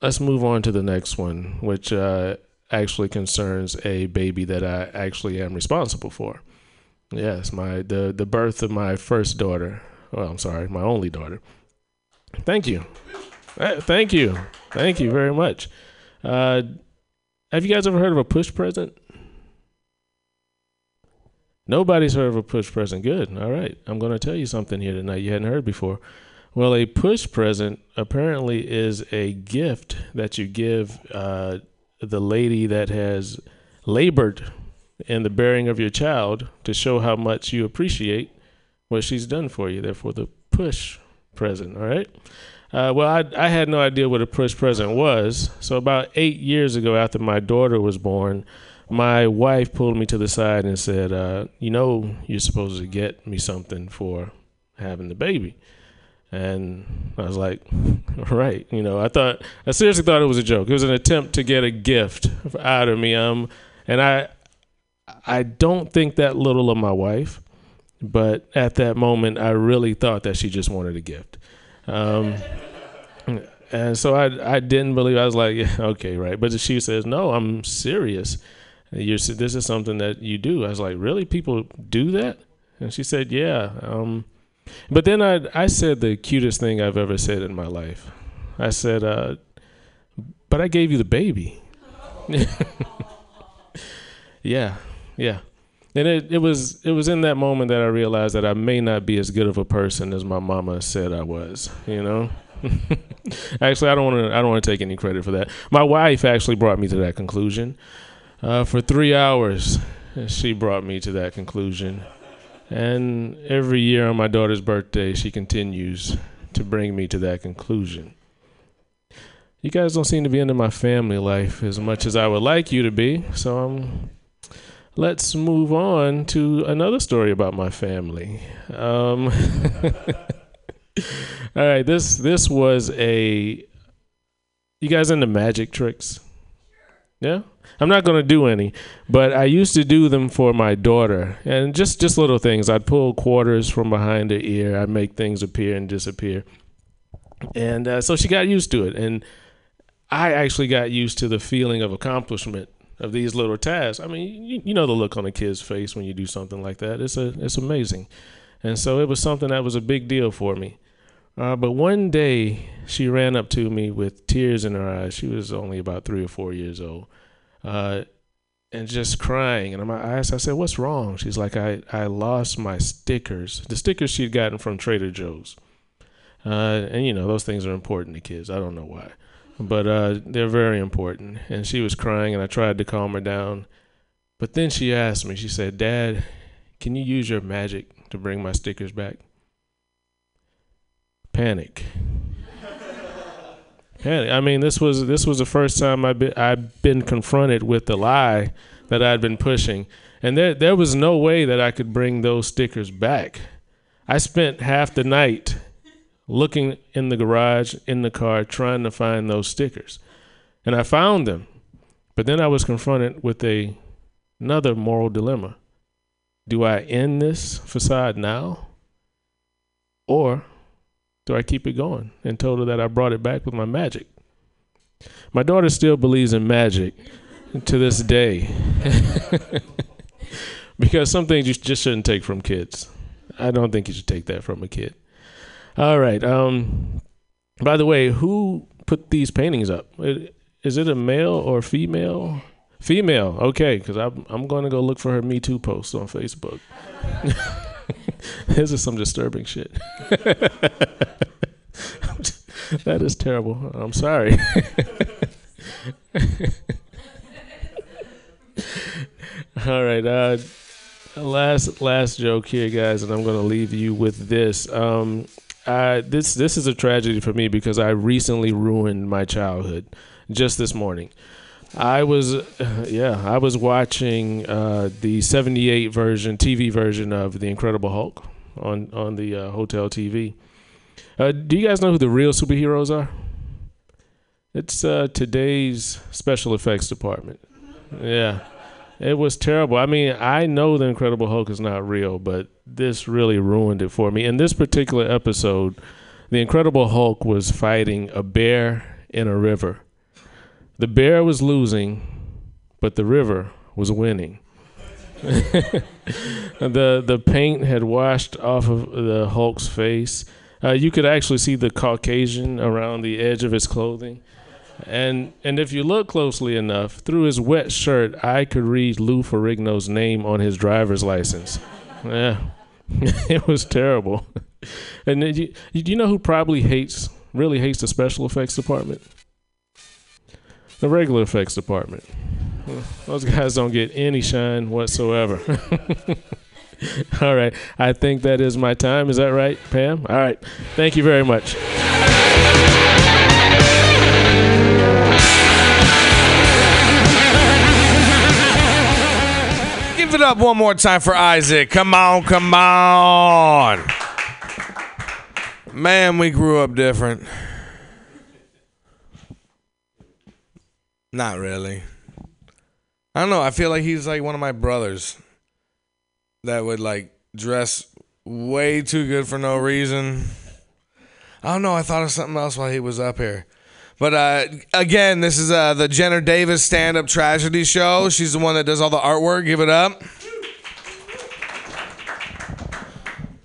let's move on to the next one, which uh, actually concerns a baby that I actually am responsible for. Yes, my the the birth of my first daughter. Well, I'm sorry, my only daughter. Thank you. Thank you. Thank you very much. Uh, have you guys ever heard of a push present? Nobody's heard of a push present. Good. All right. I'm going to tell you something here tonight you hadn't heard before. Well, a push present apparently is a gift that you give uh, the lady that has labored in the bearing of your child to show how much you appreciate what she's done for you. Therefore, the push present. All right. Uh, well, I, I had no idea what a push present was. So, about eight years ago, after my daughter was born, my wife pulled me to the side and said, uh, You know, you're supposed to get me something for having the baby. And I was like, Right. You know, I thought, I seriously thought it was a joke. It was an attempt to get a gift out of me. Um, and I, I don't think that little of my wife, but at that moment, I really thought that she just wanted a gift. Um, and so I, I didn't believe. I was like, yeah, okay, right. But she says, no, I'm serious. You're, this is something that you do. I was like, really? People do that? And she said, yeah. Um, but then I, I said the cutest thing I've ever said in my life. I said, uh, but I gave you the baby. yeah, yeah. And it, it was it was in that moment that I realized that I may not be as good of a person as my mama said I was. You know. actually, I don't want to. I don't want to take any credit for that. My wife actually brought me to that conclusion. Uh, for three hours, she brought me to that conclusion, and every year on my daughter's birthday, she continues to bring me to that conclusion. You guys don't seem to be into my family life as much as I would like you to be, so um, let's move on to another story about my family. Um, all right, this this was a. You guys into magic tricks? Yeah, I'm not gonna do any, but I used to do them for my daughter, and just just little things. I'd pull quarters from behind her ear. I'd make things appear and disappear, and uh, so she got used to it, and I actually got used to the feeling of accomplishment of these little tasks. I mean, you, you know the look on a kid's face when you do something like that. It's a it's amazing, and so it was something that was a big deal for me. Uh, but one day she ran up to me with tears in her eyes. She was only about three or four years old. Uh, and just crying. And I asked, I said, "What's wrong?" She's like, "I I lost my stickers. The stickers she'd gotten from Trader Joe's." Uh, and you know those things are important to kids. I don't know why, but uh, they're very important. And she was crying, and I tried to calm her down. But then she asked me. She said, "Dad, can you use your magic to bring my stickers back?" Panic. Panic. I mean, this was this was the first time I've been I've been confronted with the lie that I'd been pushing, and there there was no way that I could bring those stickers back. I spent half the night looking in the garage, in the car, trying to find those stickers. And I found them. But then I was confronted with a another moral dilemma. Do I end this facade now? Or do I keep it going and told her that I brought it back with my magic? My daughter still believes in magic to this day. because some things you just shouldn't take from kids. I don't think you should take that from a kid. All right. Um, by the way, who put these paintings up? Is it a male or female? Female. Okay, because I'm I'm going to go look for her Me Too posts on Facebook. this is some disturbing shit. that is terrible. I'm sorry. All right. Uh, last last joke here, guys, and I'm going to leave you with this. Um, This this is a tragedy for me because I recently ruined my childhood just this morning. I was, uh, yeah, I was watching uh, the '78 version, TV version of The Incredible Hulk on on the uh, hotel TV. Uh, do you guys know who the real superheroes are? It's uh, today's special effects department. Yeah, it was terrible. I mean, I know the Incredible Hulk is not real, but this really ruined it for me. In this particular episode, the Incredible Hulk was fighting a bear in a river. The bear was losing, but the river was winning. the the paint had washed off of the Hulk's face. Uh, you could actually see the Caucasian around the edge of his clothing. And and if you look closely enough, through his wet shirt, I could read Lou Ferrigno's name on his driver's license. Yeah, it was terrible. And you, you, you know who probably hates, really hates the special effects department? The regular effects department. Hmm, those guys don't get any shine whatsoever. All right. I think that is my time. Is that right, Pam? All right. Thank you very much. Give it up one more time for Isaac. Come on, come on. Man, we grew up different. Not really. I don't know. I feel like he's like one of my brothers that would like dress way too good for no reason. I don't know. I thought of something else while he was up here. But uh, again, this is uh, the Jenner Davis stand up tragedy show. She's the one that does all the artwork. Give it up.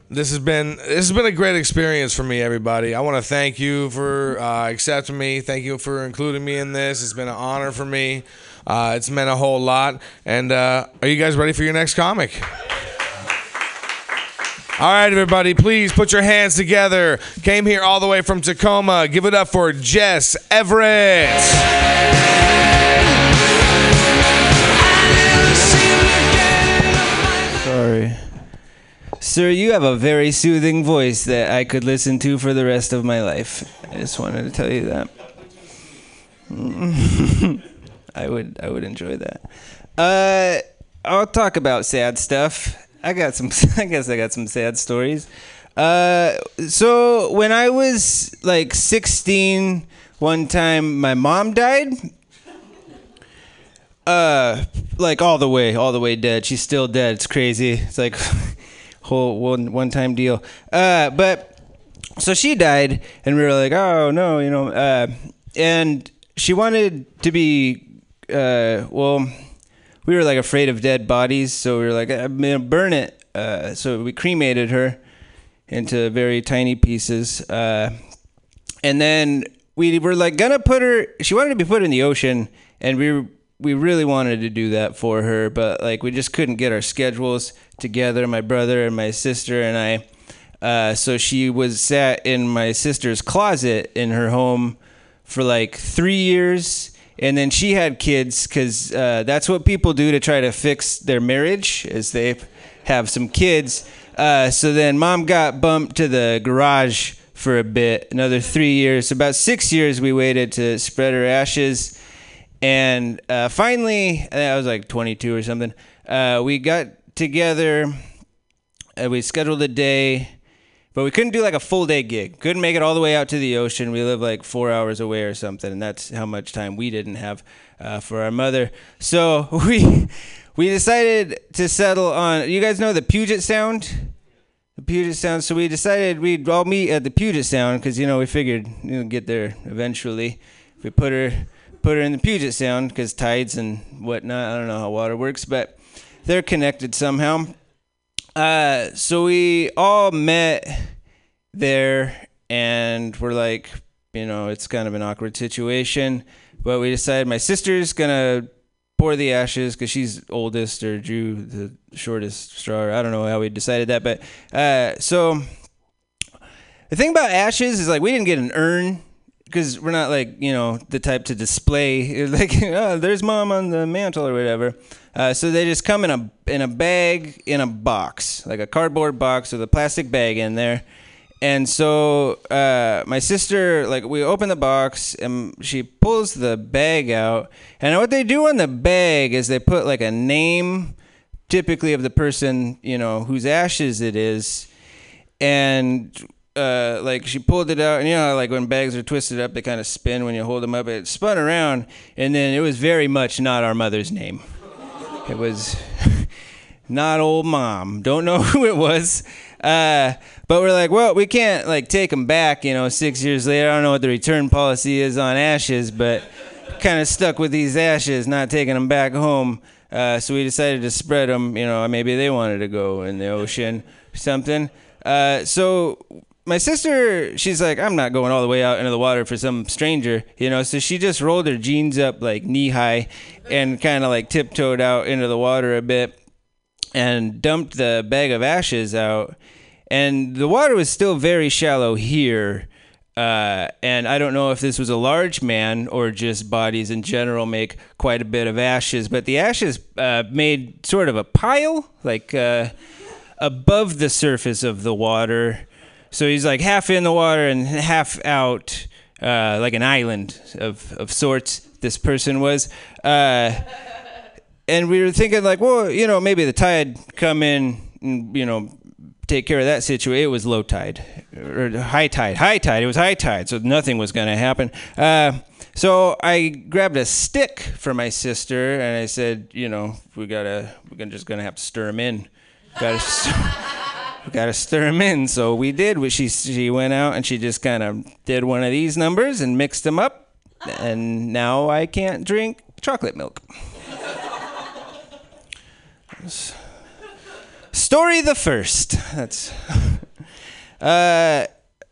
This has been this has been a great experience for me, everybody. I want to thank you for uh, accepting me. Thank you for including me in this. It's been an honor for me. Uh, it's meant a whole lot. And uh, are you guys ready for your next comic? All right, everybody, please put your hands together. Came here all the way from Tacoma. Give it up for Jess Everett. Sorry. Sir, you have a very soothing voice that I could listen to for the rest of my life. I just wanted to tell you that. I would I would enjoy that. Uh I'll talk about sad stuff. I got some I guess I got some sad stories. Uh so when I was like 16 one time my mom died. Uh like all the way all the way dead. She's still dead. It's crazy. It's like whole one one time deal. Uh but so she died and we were like oh no you know uh and she wanted to be uh well we were like afraid of dead bodies so we were like i'm gonna burn it uh so we cremated her into very tiny pieces uh and then we were like gonna put her she wanted to be put in the ocean and we were we really wanted to do that for her, but like we just couldn't get our schedules together. My brother and my sister and I. Uh, so she was sat in my sister's closet in her home for like three years. And then she had kids because uh, that's what people do to try to fix their marriage, is they have some kids. Uh, so then mom got bumped to the garage for a bit, another three years. About six years we waited to spread her ashes. And uh, finally, I was like 22 or something. Uh, we got together. Uh, we scheduled a day, but we couldn't do like a full day gig. Couldn't make it all the way out to the ocean. We live like four hours away or something, and that's how much time we didn't have uh, for our mother. So we we decided to settle on. You guys know the Puget Sound. The Puget Sound. So we decided we'd all meet at the Puget Sound because you know we figured you know get there eventually. If we put her put her in the Puget Sound because tides and whatnot. I don't know how water works, but they're connected somehow. Uh, so we all met there, and we're like, you know, it's kind of an awkward situation, but we decided my sister's gonna pour the ashes because she's oldest or drew the shortest straw. I don't know how we decided that, but uh, so the thing about ashes is like we didn't get an urn because we're not like you know the type to display like oh, there's mom on the mantle or whatever. Uh, so they just come in a in a bag in a box like a cardboard box with a plastic bag in there. And so uh, my sister, like, we open the box and she pulls the bag out. And what they do on the bag is they put like a name, typically of the person, you know, whose ashes it is. And uh, like she pulled it out, and you know, like when bags are twisted up, they kind of spin when you hold them up. It spun around, and then it was very much not our mother's name. It was not old mom. Don't know who it was. Uh, but we're like, well, we can't like take them back. You know, six years later, I don't know what the return policy is on ashes, but kind of stuck with these ashes, not taking them back home. Uh, so we decided to spread them. You know, maybe they wanted to go in the ocean or something. Uh, so my sister, she's like, I'm not going all the way out into the water for some stranger, you know. So she just rolled her jeans up like knee high, and kind of like tiptoed out into the water a bit, and dumped the bag of ashes out. And the water was still very shallow here. Uh, and I don't know if this was a large man or just bodies in general make quite a bit of ashes, but the ashes uh, made sort of a pile, like uh, above the surface of the water. So he's like half in the water and half out, uh, like an island of, of sorts. This person was. Uh, and we were thinking, like, well, you know, maybe the tide come in and, you know, take care of that situation. It was low tide or high tide. High tide. It was high tide, so nothing was going to happen. Uh, so I grabbed a stick for my sister and I said, you know, we gotta, we're just gonna have to stir him in. Gotta, gotta stir him in. So we did. She she went out and she just kind of did one of these numbers and mixed them up, and now I can't drink chocolate milk. Story the first. That's. Uh,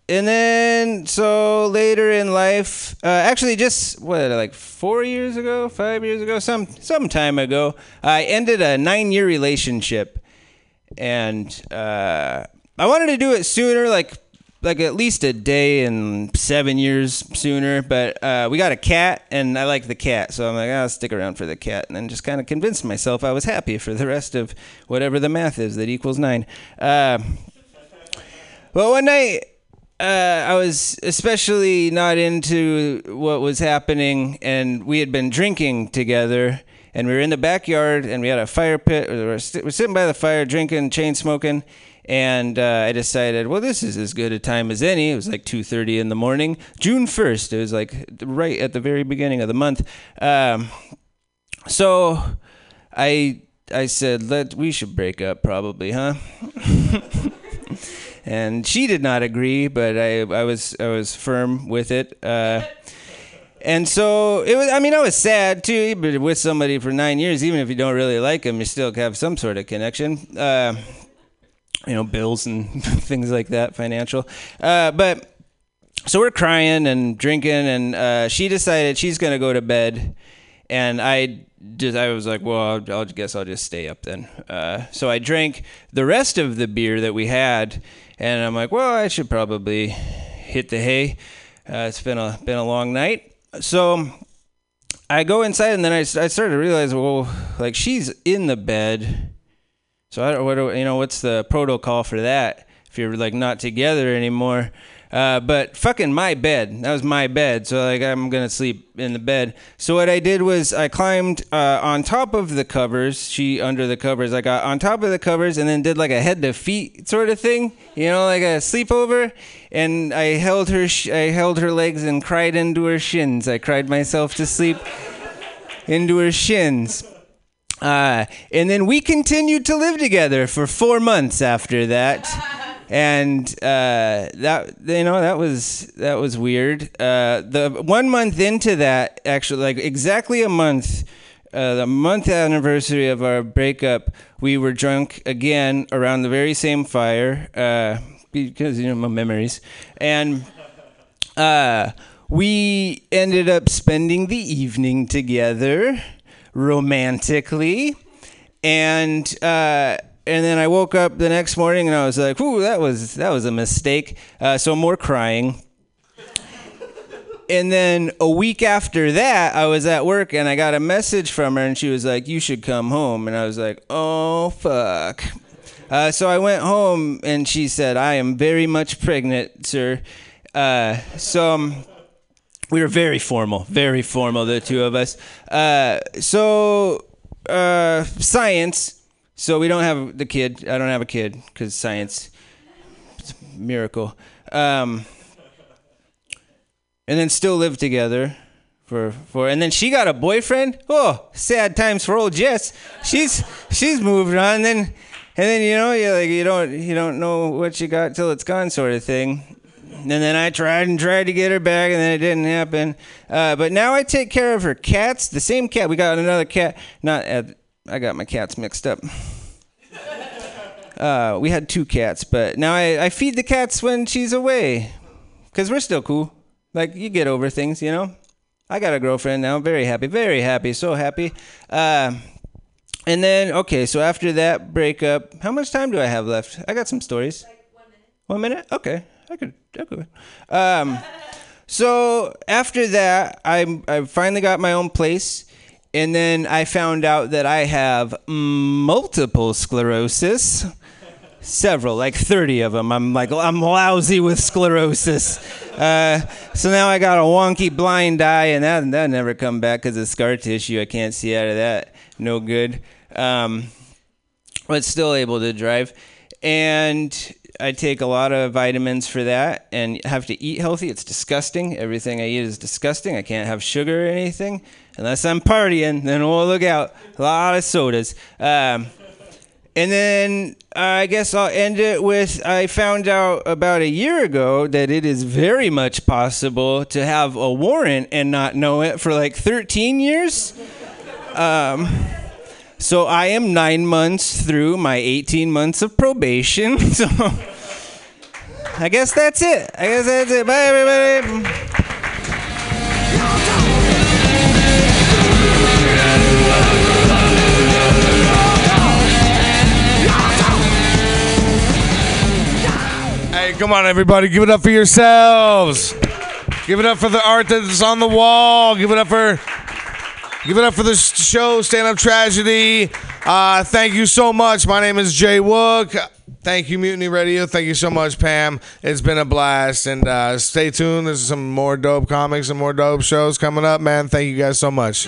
and then so later in life, uh, actually just what like four years ago, five years ago, some some time ago, I ended a nine year relationship, and uh, I wanted to do it sooner, like like at least a day and seven years sooner. But uh, we got a cat, and I like the cat, so I'm like, I'll stick around for the cat, and then just kind of convinced myself I was happy for the rest of whatever the math is that equals nine. Uh, well, one night uh, I was especially not into what was happening, and we had been drinking together, and we were in the backyard, and we had a fire pit. We were, st- we're sitting by the fire, drinking, chain smoking, and uh, I decided, well, this is as good a time as any. It was like two thirty in the morning, June first. It was like right at the very beginning of the month. Um, so I I said, let we should break up, probably, huh? and she did not agree, but I, I was I was firm with it. Uh, and so it was. I mean, I was sad too. Been with somebody for nine years, even if you don't really like them, you still have some sort of connection. Uh, you know, bills and things like that, financial. Uh, but so we're crying and drinking, and uh, she decided she's gonna go to bed, and I just I was like, well, I'll, I'll guess I'll just stay up then. Uh, so I drank the rest of the beer that we had, and I'm like, well, I should probably hit the hay. Uh, it's been a been a long night, so I go inside, and then I, I started to realize, well, like she's in the bed. So I don't, what do, you know, what's the protocol for that? If you're like not together anymore. Uh, but fucking my bed. That was my bed. So like I'm gonna sleep in the bed. So what I did was I climbed uh, on top of the covers. She under the covers. I got on top of the covers and then did like a head to feet sort of thing. You know, like a sleepover. And I held her. Sh- I held her legs and cried into her shins. I cried myself to sleep into her shins. Uh, and then we continued to live together for four months after that. And uh, that you know that was that was weird. Uh, the one month into that, actually, like exactly a month, uh, the month anniversary of our breakup, we were drunk again around the very same fire uh, because you know my memories, and uh, we ended up spending the evening together romantically and uh, and then I woke up the next morning and I was like, "Ooh, that was that was a mistake." Uh, so more crying. And then a week after that, I was at work and I got a message from her, and she was like, "You should come home." And I was like, "Oh fuck." Uh, so I went home and she said, "I am very much pregnant, sir." Uh, so. Um, we were very formal, very formal, the two of us. Uh, so, uh, science. So we don't have the kid. I don't have a kid because science. It's a miracle. Um, and then still live together for for and then she got a boyfriend. Oh, sad times for old Jess. She's she's moved on. And Then and then you know you like you don't you don't know what you got till it's gone sort of thing. And then I tried and tried to get her back, and then it didn't happen. Uh, but now I take care of her cats. The same cat. We got another cat. Not at, I got my cats mixed up. Uh, we had two cats, but now I, I feed the cats when she's away, cause we're still cool. Like you get over things, you know. I got a girlfriend now. Very happy. Very happy. So happy. Uh, and then okay, so after that breakup, how much time do I have left? I got some stories. One minute? Okay. I could. I could. Um, so after that, I I finally got my own place, and then I found out that I have multiple sclerosis. Several, like 30 of them. I'm like, I'm lousy with sclerosis. Uh, so now I got a wonky blind eye, and that that never come back because of scar tissue. I can't see out of that. No good. Um, but still able to drive. And I take a lot of vitamins for that and have to eat healthy. It's disgusting. Everything I eat is disgusting. I can't have sugar or anything unless I'm partying. Then oh, look out. A lot of sodas. Um, and then I guess I'll end it with I found out about a year ago that it is very much possible to have a warrant and not know it for like 13 years. Um, so I am nine months through my 18 months of probation. So I guess that's it. I guess that's it. Bye, everybody. Hey, come on, everybody. Give it up for yourselves. Give it up for the art that's on the wall. Give it up for. Give it up for the show, Stand Up Tragedy. Uh, thank you so much. My name is Jay Wook. Thank you, Mutiny Radio. Thank you so much, Pam. It's been a blast. And uh, stay tuned. There's some more dope comics and more dope shows coming up, man. Thank you guys so much.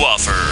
offer.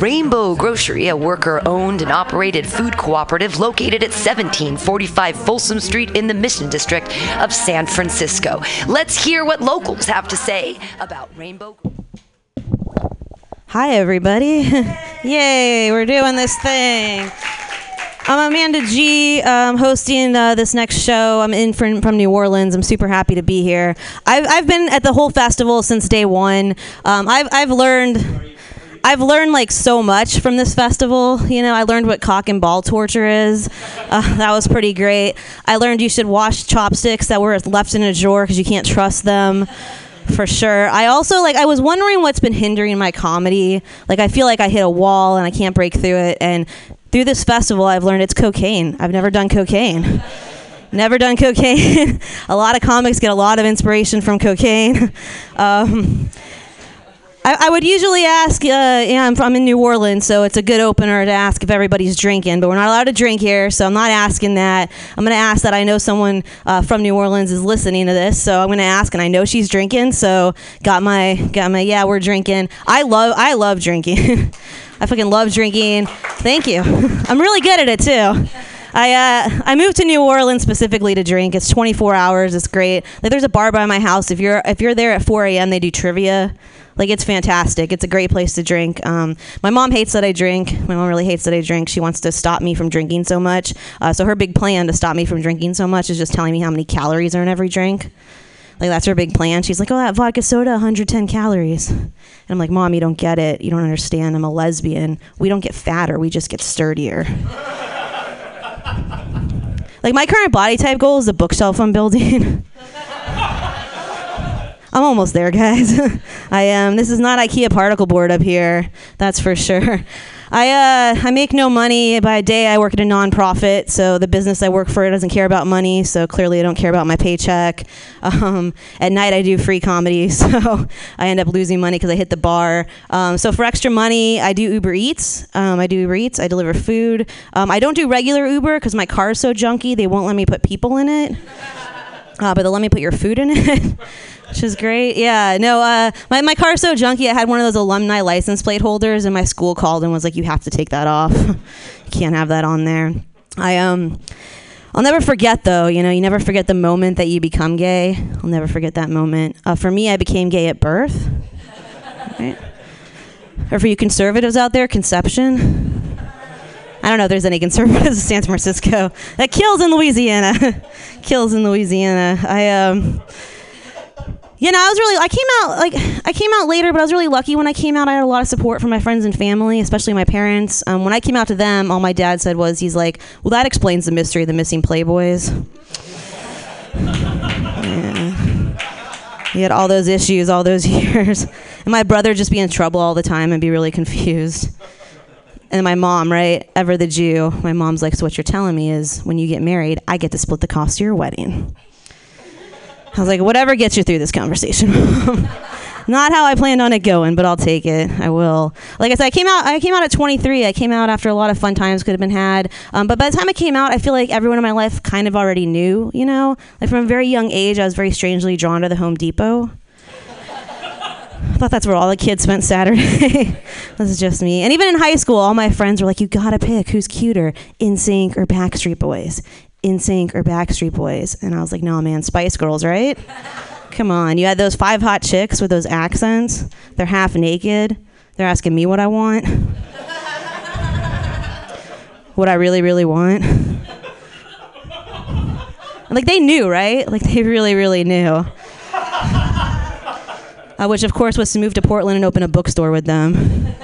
Rainbow Grocery, a worker owned and operated food cooperative located at 1745 Folsom Street in the Mission District of San Francisco. Let's hear what locals have to say about Rainbow Hi, everybody. Yay, we're doing this thing. I'm Amanda G, um, hosting uh, this next show. I'm in from, from New Orleans. I'm super happy to be here. I've, I've been at the whole festival since day one. Um, I've, I've learned. I've learned like so much from this festival. You know, I learned what cock and ball torture is. Uh, that was pretty great. I learned you should wash chopsticks that were left in a drawer because you can't trust them. For sure. I also like I was wondering what's been hindering my comedy. Like I feel like I hit a wall and I can't break through it and through this festival I've learned it's cocaine. I've never done cocaine. Never done cocaine. a lot of comics get a lot of inspiration from cocaine. Um, I, I would usually ask, uh, yeah, I'm from in New Orleans, so it's a good opener to ask if everybody's drinking, but we're not allowed to drink here, so I'm not asking that. I'm going to ask that I know someone uh, from New Orleans is listening to this, so I'm going to ask, and I know she's drinking, so got my, got my, yeah, we're drinking. I love, I love drinking. I fucking love drinking. Thank you. I'm really good at it too. I uh, I moved to New Orleans specifically to drink. It's 24 hours. It's great. Like there's a bar by my house. If you're if you're there at 4 a.m., they do trivia. Like it's fantastic. It's a great place to drink. Um, my mom hates that I drink. My mom really hates that I drink. She wants to stop me from drinking so much. Uh, so her big plan to stop me from drinking so much is just telling me how many calories are in every drink. Like that's her big plan. She's like, "Oh, that vodka soda, 110 calories." And I'm like, "Mom, you don't get it. You don't understand. I'm a lesbian. We don't get fatter. We just get sturdier." like my current body type goal is a bookshelf I'm building. I'm almost there, guys. I am. This is not IKEA particle board up here. That's for sure. I uh, I make no money. By day, I work at a nonprofit, so the business I work for doesn't care about money. So clearly, I don't care about my paycheck. Um, at night, I do free comedy, so I end up losing money because I hit the bar. Um, so for extra money, I do Uber Eats. Um, I do Uber Eats. I deliver food. Um, I don't do regular Uber because my car is so junky. They won't let me put people in it. Uh, but they'll let me put your food in it. Which is great. Yeah. No, uh, my, my car's so junky. I had one of those alumni license plate holders, and my school called and was like, "You have to take that off. you can't have that on there." I um, I'll never forget though. You know, you never forget the moment that you become gay. I'll never forget that moment. Uh, for me, I became gay at birth. Right? Or for you conservatives out there, conception. I don't know if there's any conservatives in San Francisco. That kills in Louisiana. kills in Louisiana. I um. You know, I was really I came out like I came out later, but I was really lucky when I came out. I had a lot of support from my friends and family, especially my parents. Um, when I came out to them, all my dad said was he's like, "Well, that explains the mystery of the missing Playboys." Yeah. He had all those issues all those years, and my brother just be in trouble all the time and be really confused. And my mom, right, ever the Jew, my mom's like, "So what you're telling me is, when you get married, I get to split the cost of your wedding." I was like, whatever gets you through this conversation. Not how I planned on it going, but I'll take it. I will. Like I said, I came out. I came out at 23. I came out after a lot of fun times could have been had. Um, but by the time I came out, I feel like everyone in my life kind of already knew. You know, like from a very young age, I was very strangely drawn to the Home Depot. I thought that's where all the kids spent Saturday. this is just me. And even in high school, all my friends were like, "You gotta pick who's cuter, NSYNC or Backstreet Boys." NSYNC or Backstreet Boys. And I was like, no, man, Spice Girls, right? Come on. You had those five hot chicks with those accents. They're half naked. They're asking me what I want. what I really, really want. like, they knew, right? Like, they really, really knew. Uh, which, of course, was to move to Portland and open a bookstore with them.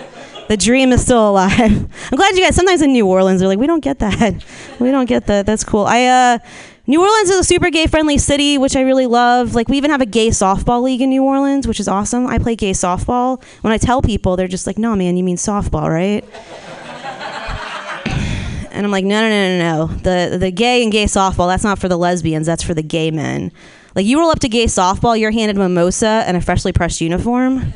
The dream is still alive. I'm glad you guys. Sometimes in New Orleans, they're like, we don't get that. We don't get that. That's cool. I uh, New Orleans is a super gay friendly city, which I really love. Like we even have a gay softball league in New Orleans, which is awesome. I play gay softball. When I tell people, they're just like, "No, man, you mean softball, right?" and I'm like, "No, no, no, no, no. The the gay and gay softball. That's not for the lesbians. That's for the gay men. Like you roll up to gay softball, you're handed mimosa and a freshly pressed uniform.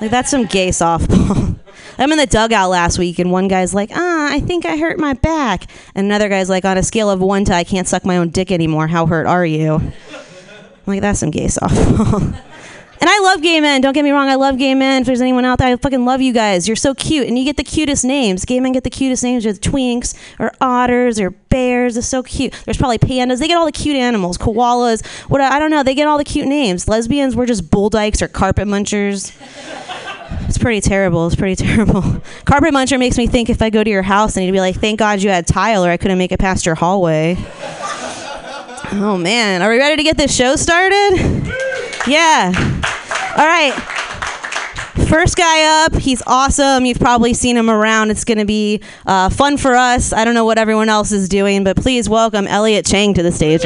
Like that's some gay softball." I'm in the dugout last week, and one guy's like, "Ah, I think I hurt my back," and another guy's like, "On a scale of one to I can't suck my own dick anymore, how hurt are you?" I'm like, "That's some gay softball." and I love gay men. Don't get me wrong, I love gay men. If there's anyone out there, I fucking love you guys. You're so cute, and you get the cutest names. Gay men get the cutest names with twinks or otters or bears. It's so cute. There's probably pandas. They get all the cute animals, koalas. What I don't know. They get all the cute names. Lesbians, we're just bull dykes or carpet munchers. It's pretty terrible. It's pretty terrible. Carpet muncher makes me think if I go to your house, need to be like, thank God you had tile or I couldn't make it past your hallway. Oh man, are we ready to get this show started? Yeah. All right. First guy up, he's awesome. You've probably seen him around. It's going to be uh, fun for us. I don't know what everyone else is doing, but please welcome Elliot Chang to the stage.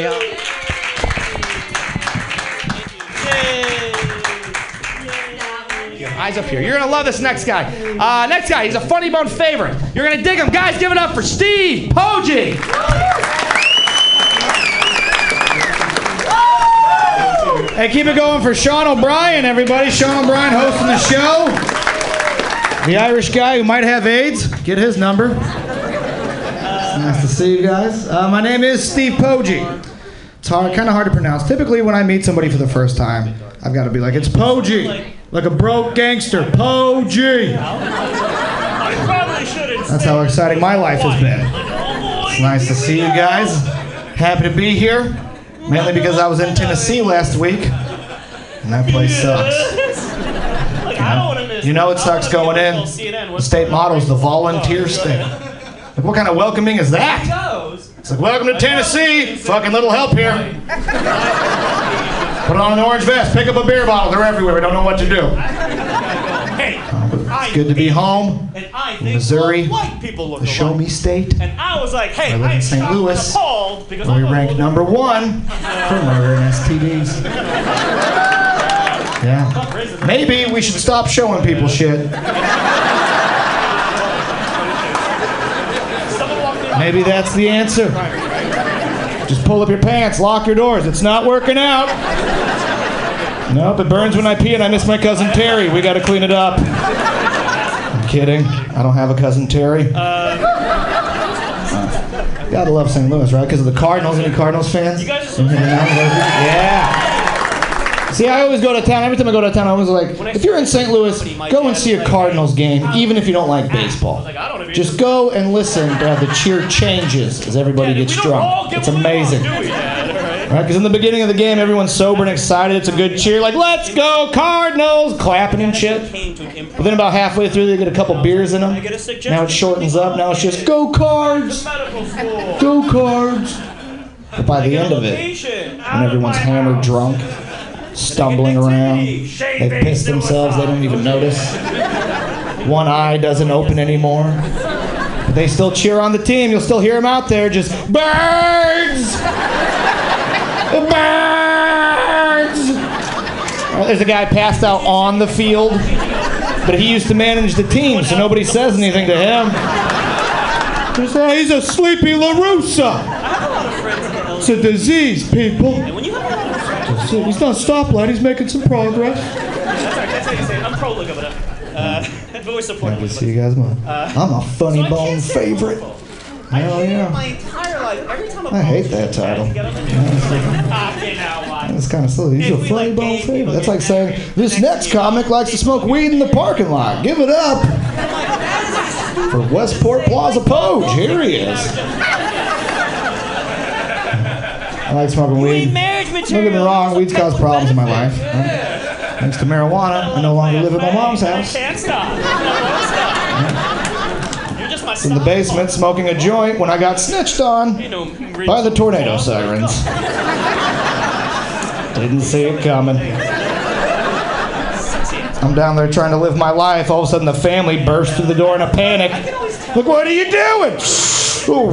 Eyes up here. You're gonna love this next guy. Uh, next guy, he's a funny bone favorite. You're gonna dig him. Guys, give it up for Steve Poggi. Hey, keep it going for Sean O'Brien, everybody. Sean O'Brien hosting the show. The Irish guy who might have AIDS. Get his number. It's nice to see you guys. Uh, my name is Steve Poggi. It's hard, kind of hard to pronounce. Typically, when I meet somebody for the first time, I've got to be like, it's Poggi. Like a broke gangster. Poggi. That's how exciting my life has been. It's nice to see you guys. Happy to be here. Mainly because I was in Tennessee last week. And that place sucks. You know, you know it sucks going in. The state motto is the volunteer state. Like, what kind of welcoming is that? Oh It's like, welcome to Tennessee. Fucking little help here. Put on an orange vest. Pick up a beer bottle. They're everywhere. We don't know what to do. Hey. Uh, it's good to be home in Missouri, the Show Me State. And I was like, hey, I live in St. Louis, because we rank number one for murder and STDs. Yeah. Maybe we should stop showing people shit. Maybe that's the answer. Just pull up your pants, lock your doors. It's not working out. Nope, it burns when I pee and I miss my cousin Terry. We gotta clean it up. I'm kidding. I don't have a cousin Terry. Gotta love St. Louis, right? Because of the Cardinals. Any Cardinals fans? You guys are so Yeah. See, I always go to town. Every time I go to town, I was like, if you're in St. Louis, go and see a Cardinals game, even if you don't like baseball. Just go and listen to how the cheer changes as everybody gets drunk. It's amazing. Right? Because in the beginning of the game, everyone's sober and excited. It's a good cheer, like "Let's go Cardinals!" clapping and shit. But then about halfway through, they get a couple beers in them. Now it shortens up. Now it's just "Go Cards!" Go Cards! But by the end of it, when everyone's hammered drunk, stumbling around, they've pissed themselves, they don't even notice. One eye doesn't open anymore. But they still cheer on the team. You'll still hear them out there just birds! Birds! There's a guy passed out on the field, but he used to manage the team, so nobody says anything to him. They say, He's a sleepy LaRussa. It's a disease, people. That's it. He's not stoplight, he's making some progress. That's right. That's how you say it. I'm pro look of it. Uh, but we're supporting. Glad to see you guys, man. I'm a funny bone favorite. Hell yeah. My entire life, every time I hate that title. It's kind of silly. He's a funny bone favorite. That's like saying this next comic likes to smoke weed in the parking lot. Give it up for Westport Plaza Poge. Here he is. I like smoking weed. Don't get me wrong, weeds cause problems in my life. right? Thanks to marijuana, I no longer live at my mom's house. Can't stop. Don't stop. You're just my in the basement smoking a joint when I got snitched on by the tornado sirens. Didn't see it coming. I'm down there trying to live my life. All of a sudden, the family bursts through the door in a panic. Look, what are you doing? Ooh,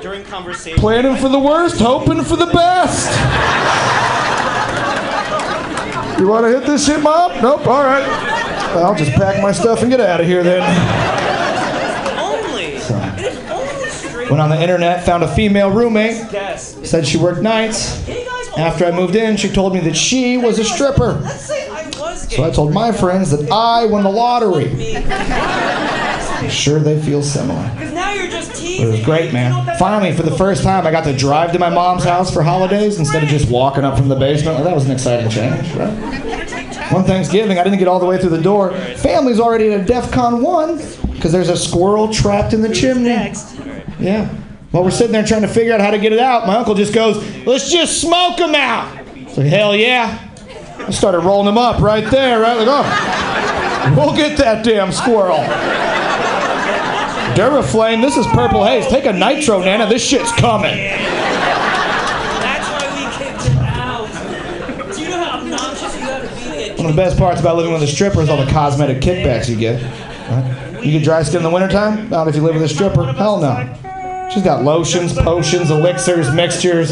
During conversation. planning for the worst, hoping for the best. You want to hit this shit, Mom? Nope. All right. I'll just pack my stuff and get out of here then. Went on the internet, found a female roommate. Said she worked nights. After I moved in, she told me that she was a stripper. So I told my friends that I won the lottery. I'm sure they feel similar. Now you're just teasing. it was great, man. Finally, for the first time, I got to drive to my mom's house for holidays instead of just walking up from the basement. Well, that was an exciting change, right? One Thanksgiving, I didn't get all the way through the door. Family's already at a DEF CON 1 because there's a squirrel trapped in the chimney. Yeah. While we're sitting there trying to figure out how to get it out, my uncle just goes, let's just smoke them out. So hell yeah. I started rolling them up right there, right? Like, oh, we'll get that damn squirrel. Duraflame, this is Purple Haze. Take a nitro, Nana. This shit's coming. That's why we kicked him out. Do you know how obnoxious you gotta be? One of the best parts about living with a stripper is all the cosmetic kickbacks you get. Right? You get dry skin in the wintertime? Not if you live with a stripper. Hell no. She's got lotions, potions, elixirs, mixtures.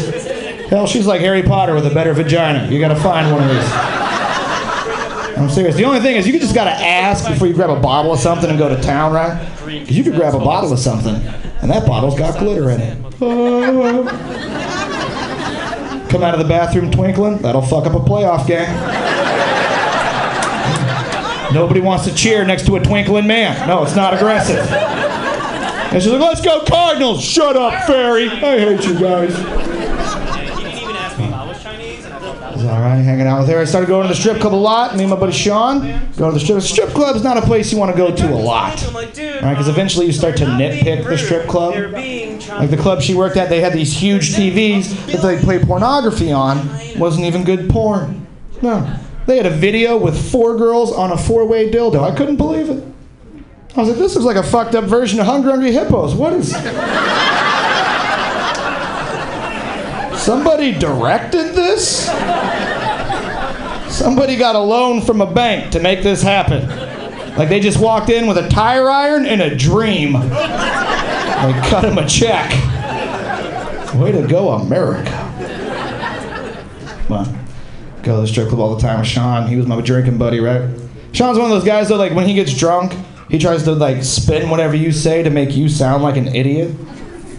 Hell, she's like Harry Potter with a better vagina. You gotta find one of these. I'm serious. The only thing is, you just gotta ask before you grab a bottle of something and go to town, right? Because you could grab a bottle of something, and that bottle's got glitter in it. Oh. Come out of the bathroom twinkling, that'll fuck up a playoff game. Nobody wants to cheer next to a twinkling man. No, it's not aggressive. And she's like, let's go Cardinals. Shut up, Fairy. I hate you guys. All right hanging out with her. I started going to the strip club a lot. Me and my buddy Sean go to the strip. Strip club is not a place you want to go to a lot, right? Because eventually you start to nitpick the strip club. Like the club she worked at, they had these huge TVs that they play pornography on. Wasn't even good porn. No, they had a video with four girls on a four-way dildo. I couldn't believe it. I was like, this is like a fucked up version of Hungry Hungry Hippos. What is? Somebody directed this? Somebody got a loan from a bank to make this happen. Like they just walked in with a tire iron and a dream. They cut him a check. Way to go, America. Well, go to the strip club all the time with Sean. He was my drinking buddy, right? Sean's one of those guys though, like when he gets drunk, he tries to like spin whatever you say to make you sound like an idiot.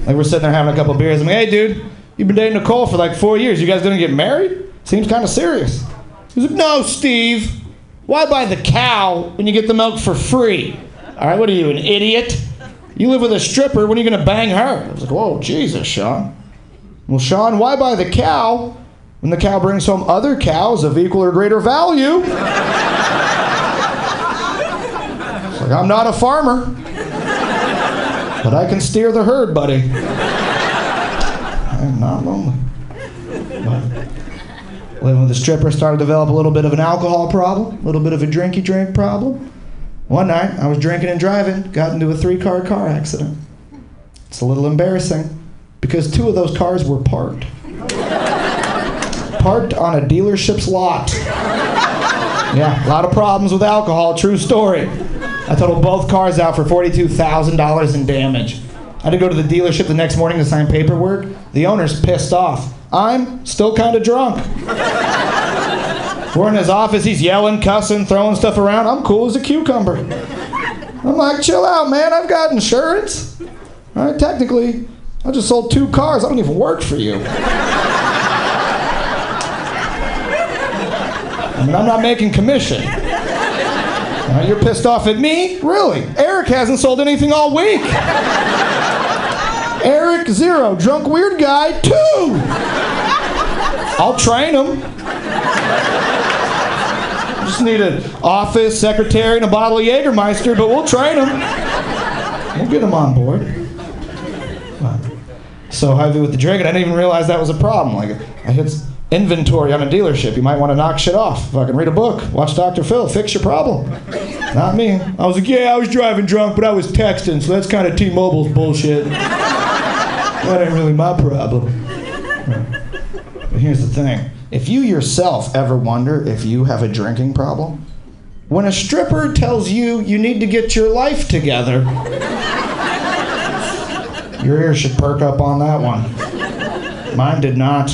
Like we're sitting there having a couple beers. I'm like, hey dude, you've been dating Nicole for like four years. You guys gonna get married? Seems kind of serious. He's like, no, Steve. Why buy the cow when you get the milk for free? All right, what are you, an idiot? You live with a stripper. When are you gonna bang her? I was like, whoa, Jesus, Sean. Well, Sean, why buy the cow when the cow brings home other cows of equal or greater value? Like, I'm not a farmer, but I can steer the herd, buddy. I'm not lonely. With a stripper started to develop a little bit of an alcohol problem, a little bit of a drinky drink problem. One night, I was drinking and driving, got into a three car car accident. It's a little embarrassing because two of those cars were parked. parked on a dealership's lot. Yeah, a lot of problems with alcohol, true story. I totaled both cars out for $42,000 in damage. I had to go to the dealership the next morning to sign paperwork. The owner's pissed off. I'm still kind of drunk. We're in his office, he's yelling, cussing, throwing stuff around. I'm cool as a cucumber. I'm like, chill out, man, I've got insurance. All right, technically, I just sold two cars. I don't even work for you. I mean, I'm not making commission. Now, you're pissed off at me? Really? Eric hasn't sold anything all week. Eric, zero. Drunk weird guy, two. I'll train him. Just need an office, secretary, and a bottle of Jägermeister, but we'll train him. We'll get him on board. So heavy with the drinking, I didn't even realize that was a problem. Like, I hit inventory on a dealership. You might want to knock shit off. Fucking read a book. Watch Dr. Phil. Fix your problem. Not me. I was like, yeah, I was driving drunk, but I was texting, so that's kind of T-Mobile's bullshit. that ain't really my problem. But here's the thing. If you yourself ever wonder if you have a drinking problem, when a stripper tells you you need to get your life together, your ears should perk up on that one. Mine did not.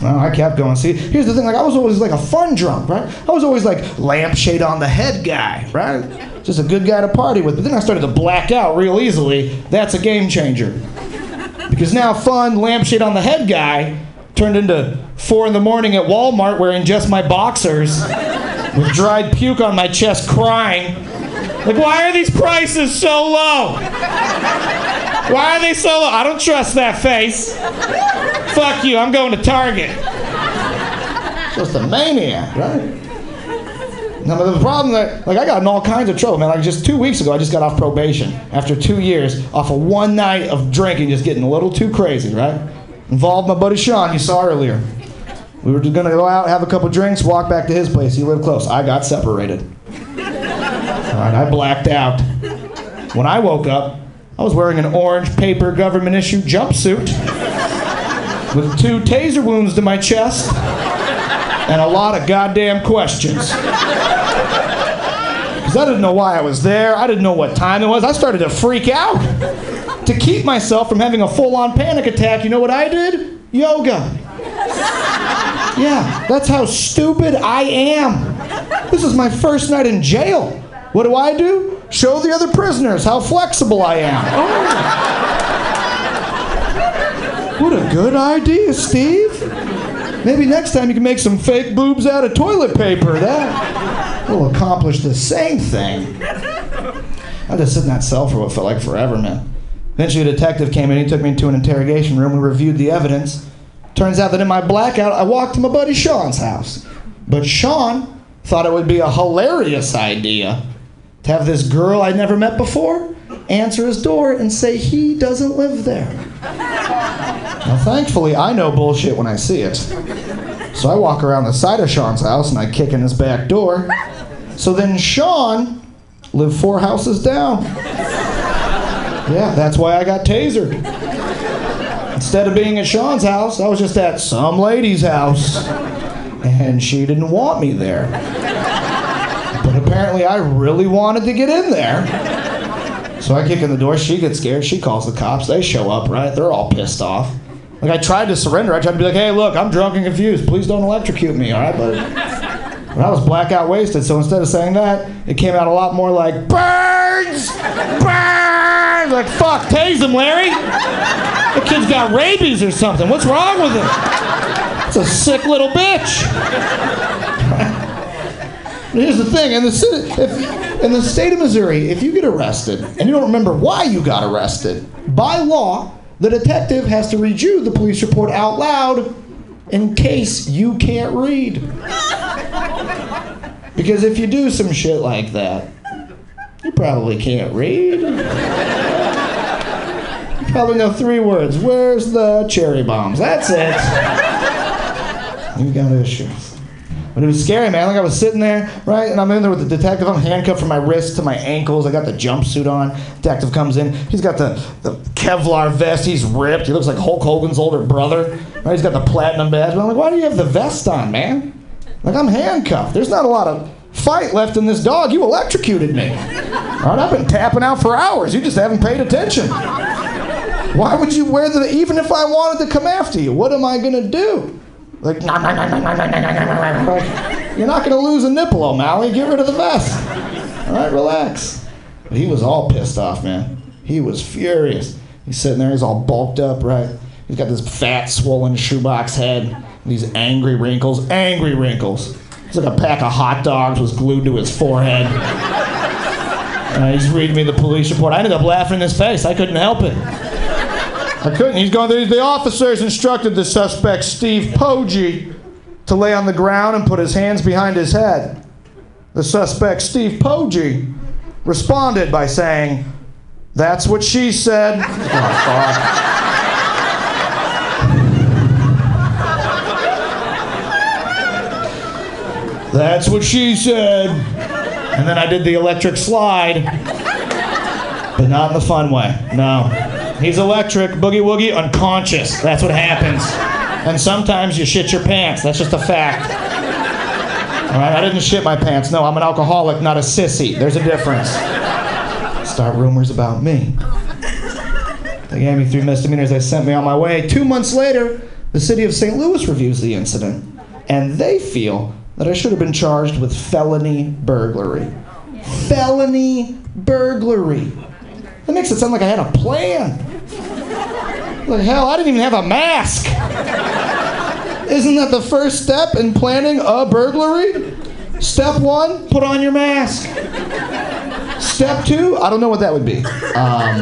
No, I kept going. See, here's the thing. Like, I was always like a fun drunk, right? I was always like lampshade on the head guy, right? Just a good guy to party with. But then I started to black out real easily. That's a game changer. Because now fun lampshade on the head guy turned into four in the morning at Walmart wearing just my boxers with dried puke on my chest crying. Like, why are these prices so low? Why are they so low? I don't trust that face. Fuck you, I'm going to Target. Just a maniac, right? Now, the problem that, like, I got in all kinds of trouble, man. Like, just two weeks ago, I just got off probation after two years off of one night of drinking, just getting a little too crazy, right? Involved my buddy Sean, you saw earlier. We were just gonna go out, have a couple drinks, walk back to his place. He lived close. I got separated. All right, I blacked out. When I woke up, I was wearing an orange paper government issue jumpsuit with two taser wounds to my chest and a lot of goddamn questions. Because I didn't know why I was there. I didn't know what time it was. I started to freak out. To keep myself from having a full on panic attack, you know what I did? Yoga. Yeah, that's how stupid I am. This is my first night in jail. What do I do? Show the other prisoners how flexible I am. Oh. What a good idea, Steve. Maybe next time you can make some fake boobs out of toilet paper. That will accomplish the same thing. I just sit in that cell for what felt like forever, man. Eventually, a detective came in. He took me into an interrogation room. We reviewed the evidence. Turns out that in my blackout, I walked to my buddy Sean's house. But Sean thought it would be a hilarious idea to have this girl I'd never met before answer his door and say he doesn't live there. Now, thankfully, I know bullshit when I see it. So I walk around the side of Sean's house and I kick in his back door. So then Sean lived four houses down. Yeah, that's why I got tasered. Instead of being at Sean's house, I was just at some lady's house. And she didn't want me there. But apparently, I really wanted to get in there. So I kick in the door, she gets scared, she calls the cops, they show up, right? They're all pissed off. Like, I tried to surrender, I tried to be like, hey, look, I'm drunk and confused, please don't electrocute me, all right, buddy? But I was blackout wasted, so instead of saying that, it came out a lot more like, birds! Birds! Like, fuck, tase him, Larry! The kid's got rabies or something, what's wrong with him? It's a sick little bitch. Here's the thing: in the if, in the state of Missouri, if you get arrested and you don't remember why you got arrested, by law, the detective has to read you the police report out loud in case you can't read. Because if you do some shit like that, you probably can't read. You probably know three words. Where's the cherry bombs? That's it. You got issues. But it was scary, man. Like I was sitting there, right, and I'm in there with the detective. I'm handcuffed from my wrists to my ankles. I got the jumpsuit on. Detective comes in. He's got the, the Kevlar vest. He's ripped. He looks like Hulk Hogan's older brother. Right? He's got the platinum badge. But I'm like, why do you have the vest on, man? Like I'm handcuffed. There's not a lot of fight left in this dog. You electrocuted me. Right, I've been tapping out for hours. You just haven't paid attention. Why would you wear the? Even if I wanted to come after you, what am I gonna do? Like, nah, nah, nah, nah, nah, nah, nah, nah, like, you're not gonna lose a nipple, O'Malley. Get rid of the vest. All right, relax. But he was all pissed off, man. He was furious. He's sitting there. He's all bulked up, right? He's got this fat, swollen shoebox head. These angry wrinkles. Angry wrinkles. It's like a pack of hot dogs was glued to his forehead. He's reading me the police report. I ended up laughing in his face. I couldn't help it. I couldn't. He's going. The, the officers instructed the suspect, Steve Poggi, to lay on the ground and put his hands behind his head. The suspect, Steve Poggi, responded by saying, "That's what she said." Oh. That's what she said. And then I did the electric slide, but not in the fun way. No. He's electric, boogie woogie, unconscious. That's what happens. And sometimes you shit your pants. That's just a fact. All right, I didn't shit my pants. No, I'm an alcoholic, not a sissy. There's a difference. Start rumors about me. They gave me three misdemeanors. They sent me on my way. Two months later, the city of St. Louis reviews the incident, and they feel that I should have been charged with felony burglary. Felony burglary. That makes it sound like I had a plan. Like hell, I didn't even have a mask. Isn't that the first step in planning a burglary? Step one, put on your mask. Step two, I don't know what that would be. Um,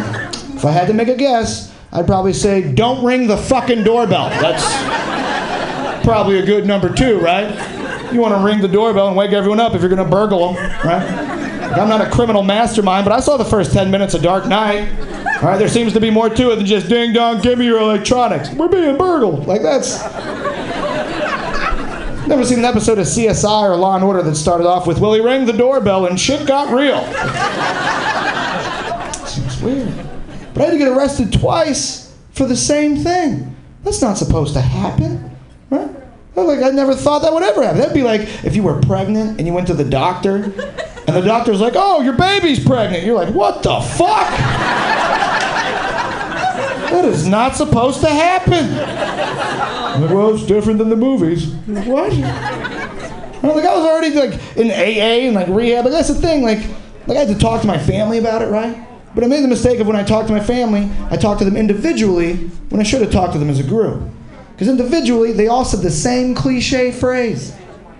if I had to make a guess, I'd probably say, don't ring the fucking doorbell. That's probably a good number two, right? You want to ring the doorbell and wake everyone up if you're going to burgle them, right? I'm not a criminal mastermind, but I saw the first 10 minutes of Dark Knight. All right, there seems to be more to it than just ding dong, give me your electronics. We're being burgled. Like that's. Never seen an episode of CSI or Law and Order that started off with, well, he rang the doorbell and shit got real. Seems weird. But I had to get arrested twice for the same thing. That's not supposed to happen, right? Like I never thought that would ever happen. That'd be like if you were pregnant and you went to the doctor, and the doctor's like, "Oh, your baby's pregnant." You're like, "What the fuck?" That is not supposed to happen. Like, well, it's different than the movies. What? I'm like, I was already like in AA and like rehab. But that's the thing. Like, like I had to talk to my family about it, right? But I made the mistake of when I talked to my family, I talked to them individually when I should have talked to them as a group. Because individually, they all said the same cliche phrase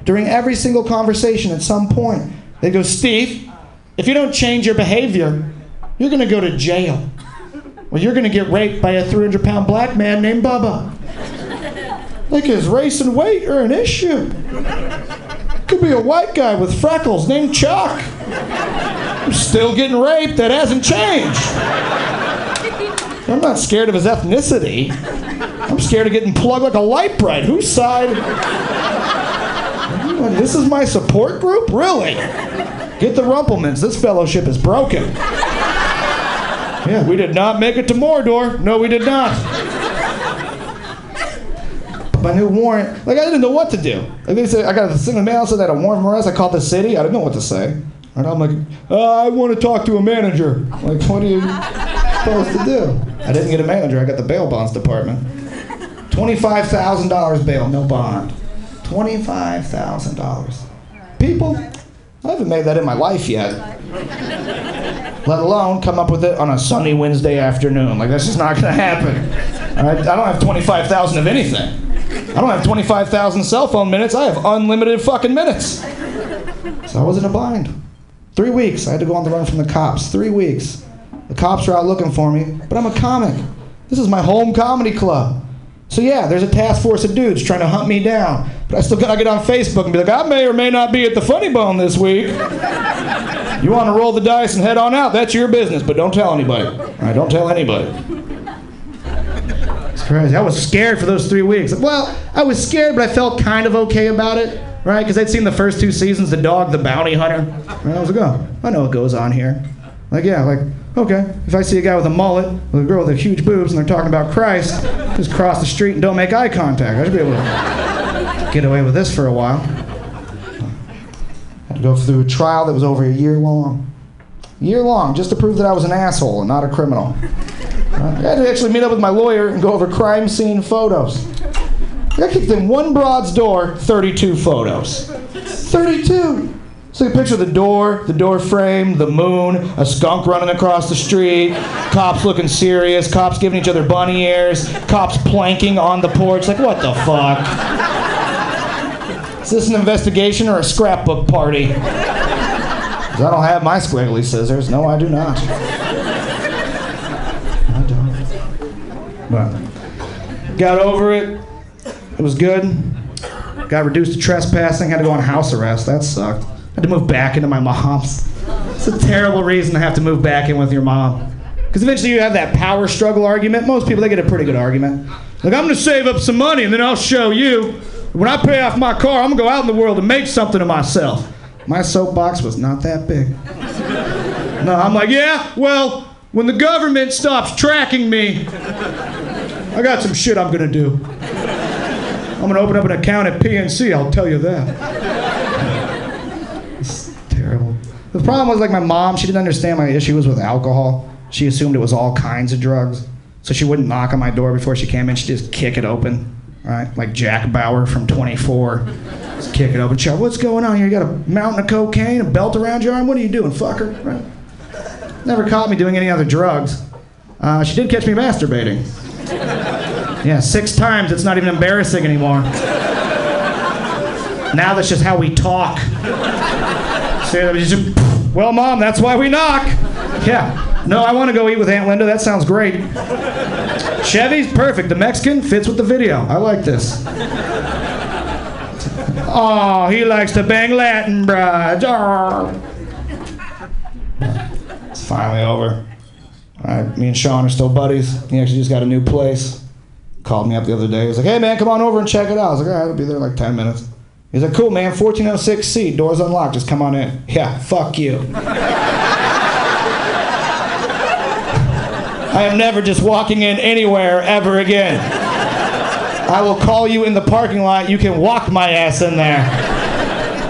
during every single conversation at some point. They go, Steve, if you don't change your behavior, you're going to go to jail. Well, you're going to get raped by a 300 pound black man named Bubba. Like his race and weight are an issue. Could be a white guy with freckles named Chuck. I'm still getting raped. That hasn't changed. I'm not scared of his ethnicity. I'm scared of getting plugged like a Lite-Brite. Whose side? This is my support group? Really? Get the Rumplemans. This fellowship is broken. Yeah, we did not make it to Mordor. No, we did not. My new warrant, like I didn't know what to do. Like they said, I got a single mail said that a warrant from arrest. I called the city. I didn't know what to say. And I'm like, uh, I want to talk to a manager. Like, what are you supposed to do? I didn't get a manager. I got the bail bonds department. Twenty-five thousand dollars bail, no bond. Twenty-five thousand dollars. People, I haven't made that in my life yet. Let alone come up with it on a sunny Wednesday afternoon. Like that's just not gonna happen. All right? I don't have twenty-five thousand of anything. I don't have twenty-five thousand cell phone minutes. I have unlimited fucking minutes. So I was in a bind. Three weeks. I had to go on the run from the cops. Three weeks. The cops are out looking for me, but I'm a comic. This is my home comedy club. So yeah, there's a task force of dudes trying to hunt me down. But I still gotta get on Facebook and be like, I may or may not be at the Funny Bone this week. You want to roll the dice and head on out? That's your business, but don't tell anybody. Right, don't tell anybody. crazy. I was scared for those three weeks. Well, I was scared, but I felt kind of okay about it, right? Because I'd seen the first two seasons, The Dog, The Bounty Hunter. And I was like, oh, I know what goes on here. Like, yeah, like, okay, if I see a guy with a mullet, with a girl with huge boobs, and they're talking about Christ, just cross the street and don't make eye contact. I should be able to get away with this for a while. Go through a trial that was over a year long. Year long, just to prove that I was an asshole and not a criminal. I had to actually meet up with my lawyer and go over crime scene photos. I kicked in one broad's door, 32 photos. 32! So you picture the door, the door frame, the moon, a skunk running across the street, cops looking serious, cops giving each other bunny ears, cops planking on the porch. Like, what the fuck? Is this an investigation or a scrapbook party? 'Cause I don't have my squiggly scissors. No, I do not. I don't. But got over it. It was good. Got reduced to trespassing. Had to go on house arrest. That sucked. Had to move back into my mom's. It's a terrible reason to have to move back in with your mom. Because eventually you have that power struggle argument. Most people, they get a pretty good argument. Like, I'm going to save up some money and then I'll show you. When I pay off my car, I'm going to go out in the world and make something of myself. My soapbox was not that big. No, I'm like, yeah, well, when the government stops tracking me, I got some shit I'm going to do. I'm going to open up an account at PNC, I'll tell you that. It's terrible. The problem was like my mom, she didn't understand my issue was with alcohol. She assumed it was all kinds of drugs. So she wouldn't knock on my door before she came in. She'd just kick it open, right? Like Jack Bauer from 24. Just kick it open. She's like, what's going on here? You got a mountain of cocaine, a belt around your arm? What are you doing, fucker? Right? Never caught me doing any other drugs. Uh, she did catch me masturbating. Yeah, six times. It's not even embarrassing anymore. Now that's just how we talk. Well, mom, that's why we knock. Yeah. No, I want to go eat with Aunt Linda. That sounds great. Chevy's perfect. The Mexican fits with the video. I like this. Oh, he likes to bang Latin brides. It's finally over. All right, me and Sean are still buddies. He actually just got a new place. Called me up the other day. He was like, hey, man, come on over and check it out. I was like, all right, I'll be there in like 10 minutes. He's like, cool, man, 1406C, doors unlocked, just come on in. Yeah, fuck you. I am never just walking in anywhere ever again. I will call you in the parking lot. You can walk my ass in there.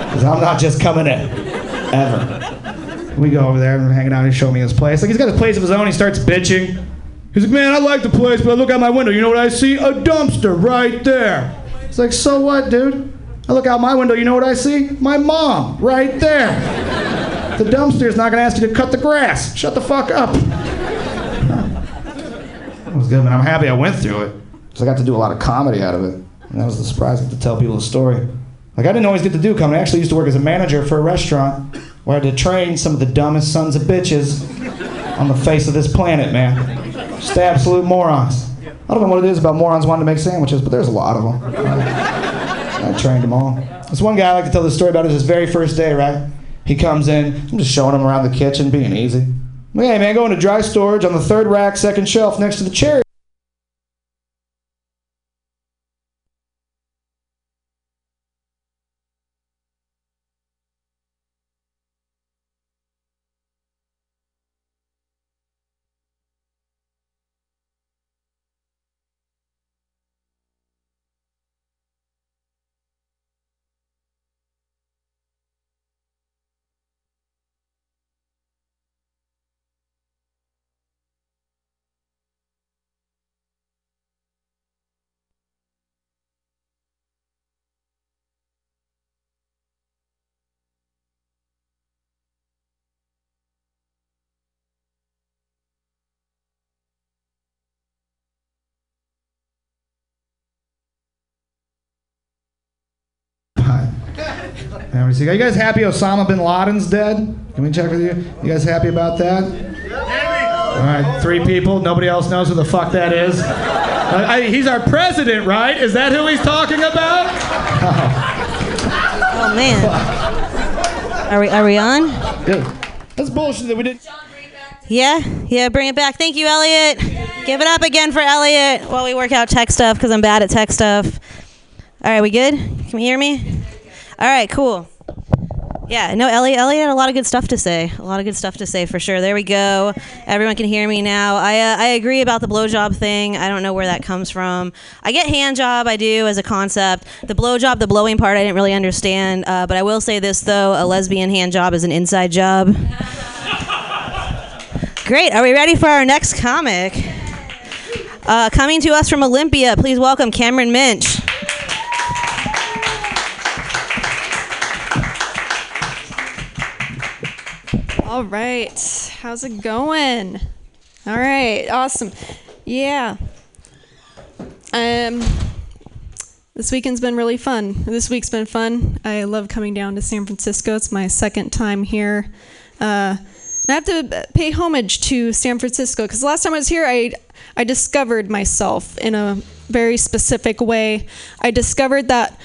Because I'm not just coming in. Ever. We go over there and we're hanging out. He's showing me his place. Like, he's got a place of his own. He starts bitching. He's like, man, I like the place, but I look out my window. You know what I see? A dumpster right there. It's like, so what, dude? I look out my window. You know what I see? My mom right there. The dumpster's not going to ask you to cut the grass. Shut the fuck up. Was good, man. I'm happy I went through it. Because I got to do a lot of comedy out of it. And that was the surprise, I to tell people the story. Like, I didn't always get to do comedy. I actually used to work as a manager for a restaurant where I had to train some of the dumbest sons of bitches on the face of this planet, man. Just absolute morons. I don't know what it is about morons wanting to make sandwiches, but there's a lot of them. I trained them all. This one guy I like to tell the story about is his very first day, right? He comes in, I'm just showing him around the kitchen, being easy. Hey man, going to dry storage on the third rack, second shelf next to the cherry. See- Are you guys happy Osama bin Laden's dead? Can we check with you? You guys happy about that? All right, three people. Nobody else knows who the fuck that is. Uh, I, he's our president, right? Is that who he's talking about? Oh man. Are we are we on? Dude, that's bullshit that we didn't. Yeah, yeah. Bring it back. Thank you, Elliot. Give it up again for Elliot while we work out tech stuff because I'm bad at tech stuff. All right, we good? Can you hear me? All right, cool. Yeah, no, Ellie. Ellie had a lot of good stuff to say. A lot of good stuff to say for sure. There we go. Everyone can hear me now. I, uh, I agree about the blowjob thing. I don't know where that comes from. I get hand job, I do as a concept. The blowjob, the blowing part, I didn't really understand. Uh, but I will say this though: a lesbian hand job is an inside job. Great. Are we ready for our next comic? Uh, coming to us from Olympia, please welcome Cameron Minch. All right. How's it going? All right. Awesome. Yeah. Um this weekend's been really fun. This week's been fun. I love coming down to San Francisco. It's my second time here. Uh, and I have to pay homage to San Francisco because the last time I was here, I I discovered myself in a very specific way. I discovered that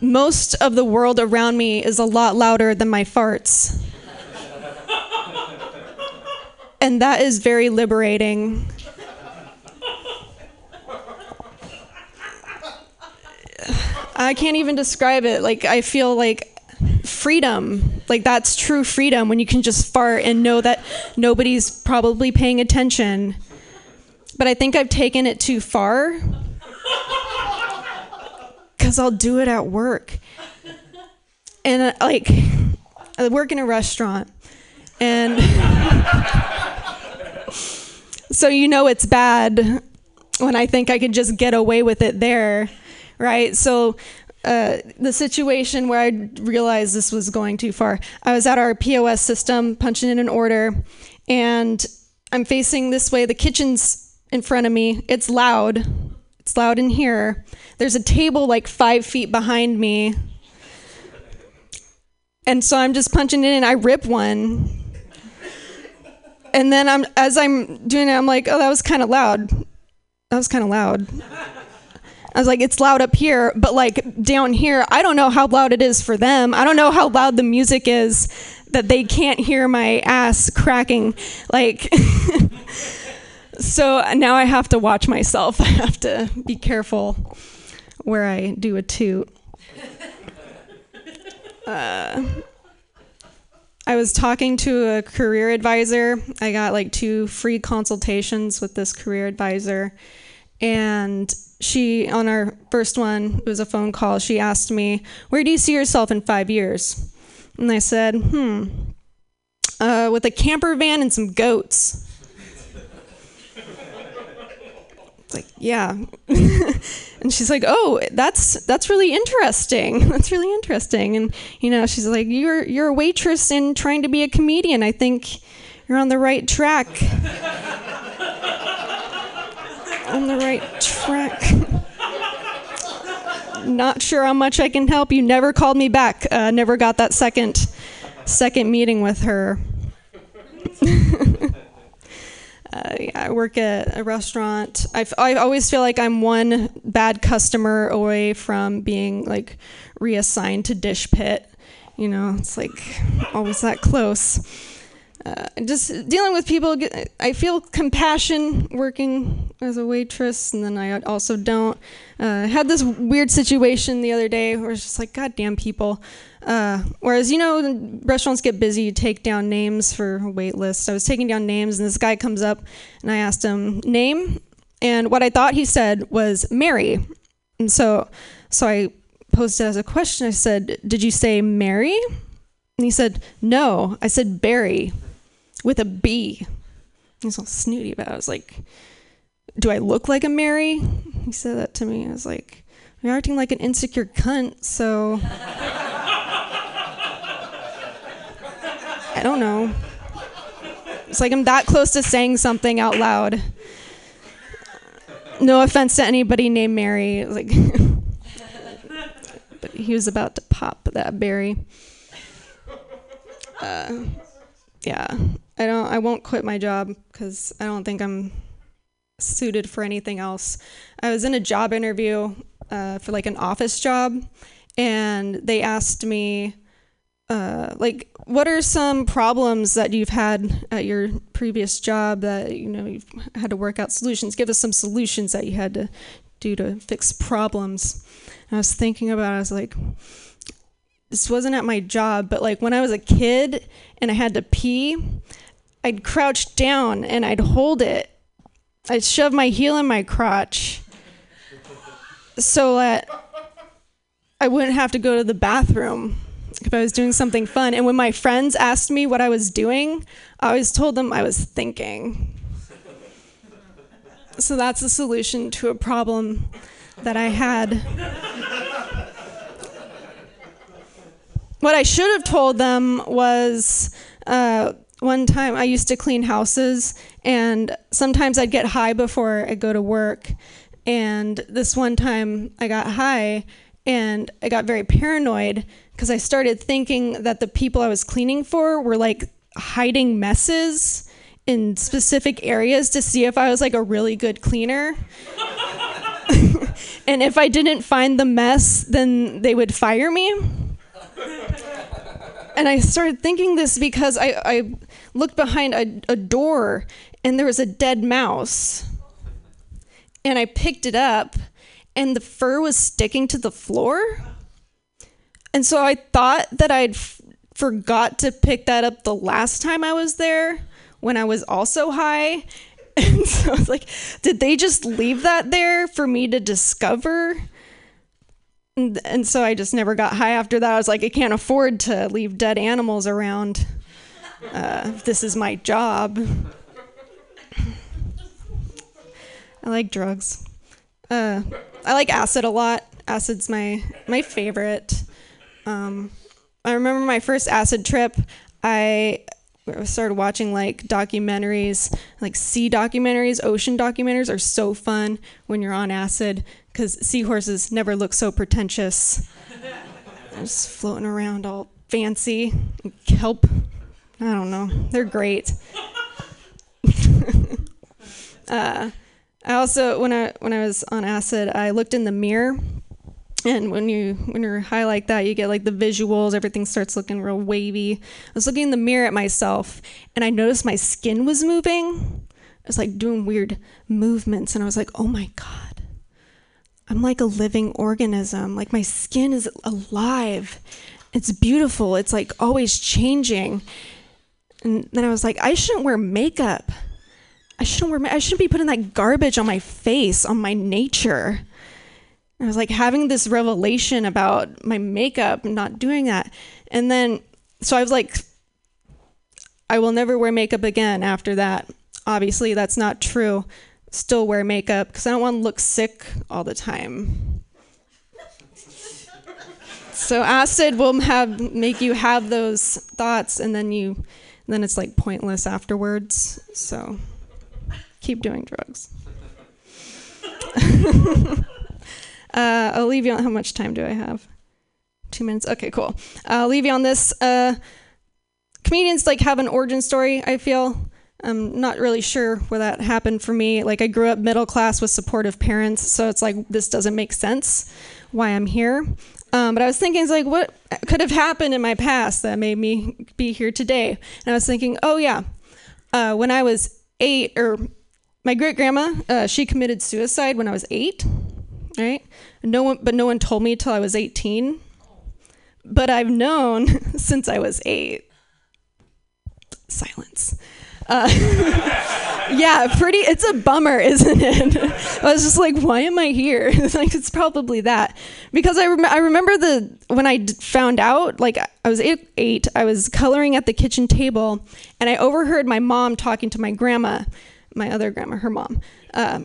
most of the world around me is a lot louder than my farts. And that is very liberating. I can't even describe it. Like, I feel like freedom. Like, that's true freedom when you can just fart and know that nobody's probably paying attention. But I think I've taken it too far. Because I'll do it at work. And, uh, like, I work in a restaurant. And so you know it's bad when I think I could just get away with it there, right? So uh, the situation where I realized this was going too far, I was at our POS system punching in an order, and I'm facing this way. The kitchen's in front of me. It's loud. It's loud in here. There's a table like five feet behind me. And so I'm just punching in and I rip one and then I'm as I'm doing it, I'm like, oh, that was kind of loud. That was kind of loud. I was like, it's loud up here, but like down here, I don't know how loud it is for them. I don't know how loud the music is that they can't hear my ass cracking. Like, so now I have to watch myself. I have to be careful where I do a toot. Uh, I was talking to a career advisor. I got like two free consultations with this career advisor. And she, on our first one, it was a phone call, she asked me, Where do you see yourself in five years? And I said, Hmm, uh, with a camper van and some goats. It's like, yeah. and she's like, "Oh, that's that's really interesting. That's really interesting." And you know, she's like, "You're you're a waitress and trying to be a comedian. I think you're on the right track." on the right track. Not sure how much I can help you. Never called me back. Uh, never got that second second meeting with her. Uh, yeah, I work at a restaurant. I always feel like I'm one bad customer away from being like reassigned to dish pit. You know, it's like always that close. Uh, just dealing with people, I feel compassion working as a waitress, and then I also don't. Uh, had this weird situation the other day where it's just like, God damn people. Uh, whereas, you know, restaurants get busy, you take down names for wait list. I was taking down names, and this guy comes up, and I asked him, name? And what I thought he said was Mary. And so, so I posed it as a question. I said, Did you say Mary? And he said, No. I said Barry with a B. He's all snooty about it. I was like, Do I look like a Mary? He said that to me. I was like, You're acting like an insecure cunt, so. I don't know. It's like I'm that close to saying something out loud. No offense to anybody named Mary. Like, but he was about to pop that berry. Uh, yeah, I don't. I won't quit my job because I don't think I'm suited for anything else. I was in a job interview uh, for like an office job, and they asked me uh, like what are some problems that you've had at your previous job that you know you've had to work out solutions give us some solutions that you had to do to fix problems and i was thinking about it, i was like this wasn't at my job but like when i was a kid and i had to pee i'd crouch down and i'd hold it i'd shove my heel in my crotch so that i wouldn't have to go to the bathroom if I was doing something fun. And when my friends asked me what I was doing, I always told them I was thinking. So that's a solution to a problem that I had. What I should have told them was uh, one time I used to clean houses, and sometimes I'd get high before I go to work. And this one time I got high and I got very paranoid because I started thinking that the people I was cleaning for were like hiding messes in specific areas to see if I was like a really good cleaner. and if I didn't find the mess, then they would fire me. And I started thinking this because I, I looked behind a, a door and there was a dead mouse. And I picked it up and the fur was sticking to the floor. And so I thought that I'd f- forgot to pick that up the last time I was there when I was also high. And so I was like, did they just leave that there for me to discover? And, and so I just never got high after that. I was like, I can't afford to leave dead animals around. Uh, this is my job. I like drugs. Uh, I like acid a lot. Acid's my my favorite. Um, I remember my first acid trip. I started watching like documentaries, like sea documentaries, ocean documentaries are so fun when you're on acid because seahorses never look so pretentious. Just floating around all fancy, kelp. I don't know. They're great. uh, I also when I when I was on acid, I looked in the mirror and when you when you're high like that you get like the visuals everything starts looking real wavy i was looking in the mirror at myself and i noticed my skin was moving i was like doing weird movements and i was like oh my god i'm like a living organism like my skin is alive it's beautiful it's like always changing and then i was like i shouldn't wear makeup i shouldn't wear ma- i shouldn't be putting that garbage on my face on my nature I was like having this revelation about my makeup and not doing that. And then, so I was like, I will never wear makeup again after that. Obviously, that's not true. Still wear makeup because I don't want to look sick all the time. So acid will have make you have those thoughts, and then you, then it's like pointless afterwards. So keep doing drugs. Uh, I'll leave you on. How much time do I have? Two minutes. Okay, cool. I'll leave you on this. Uh, comedians like have an origin story. I feel. I'm not really sure where that happened for me. Like I grew up middle class with supportive parents, so it's like this doesn't make sense why I'm here. Um, but I was thinking, it's like, what could have happened in my past that made me be here today? And I was thinking, oh yeah, uh, when I was eight, or my great grandma, uh, she committed suicide when I was eight right? No one, but no one told me till I was 18. But I've known since I was eight. Silence. Uh, yeah, pretty. It's a bummer, isn't it? I was just like, why am I here? like, it's probably that because I rem- I remember the when I d- found out. Like, I was eight, eight. I was coloring at the kitchen table, and I overheard my mom talking to my grandma, my other grandma, her mom. Uh,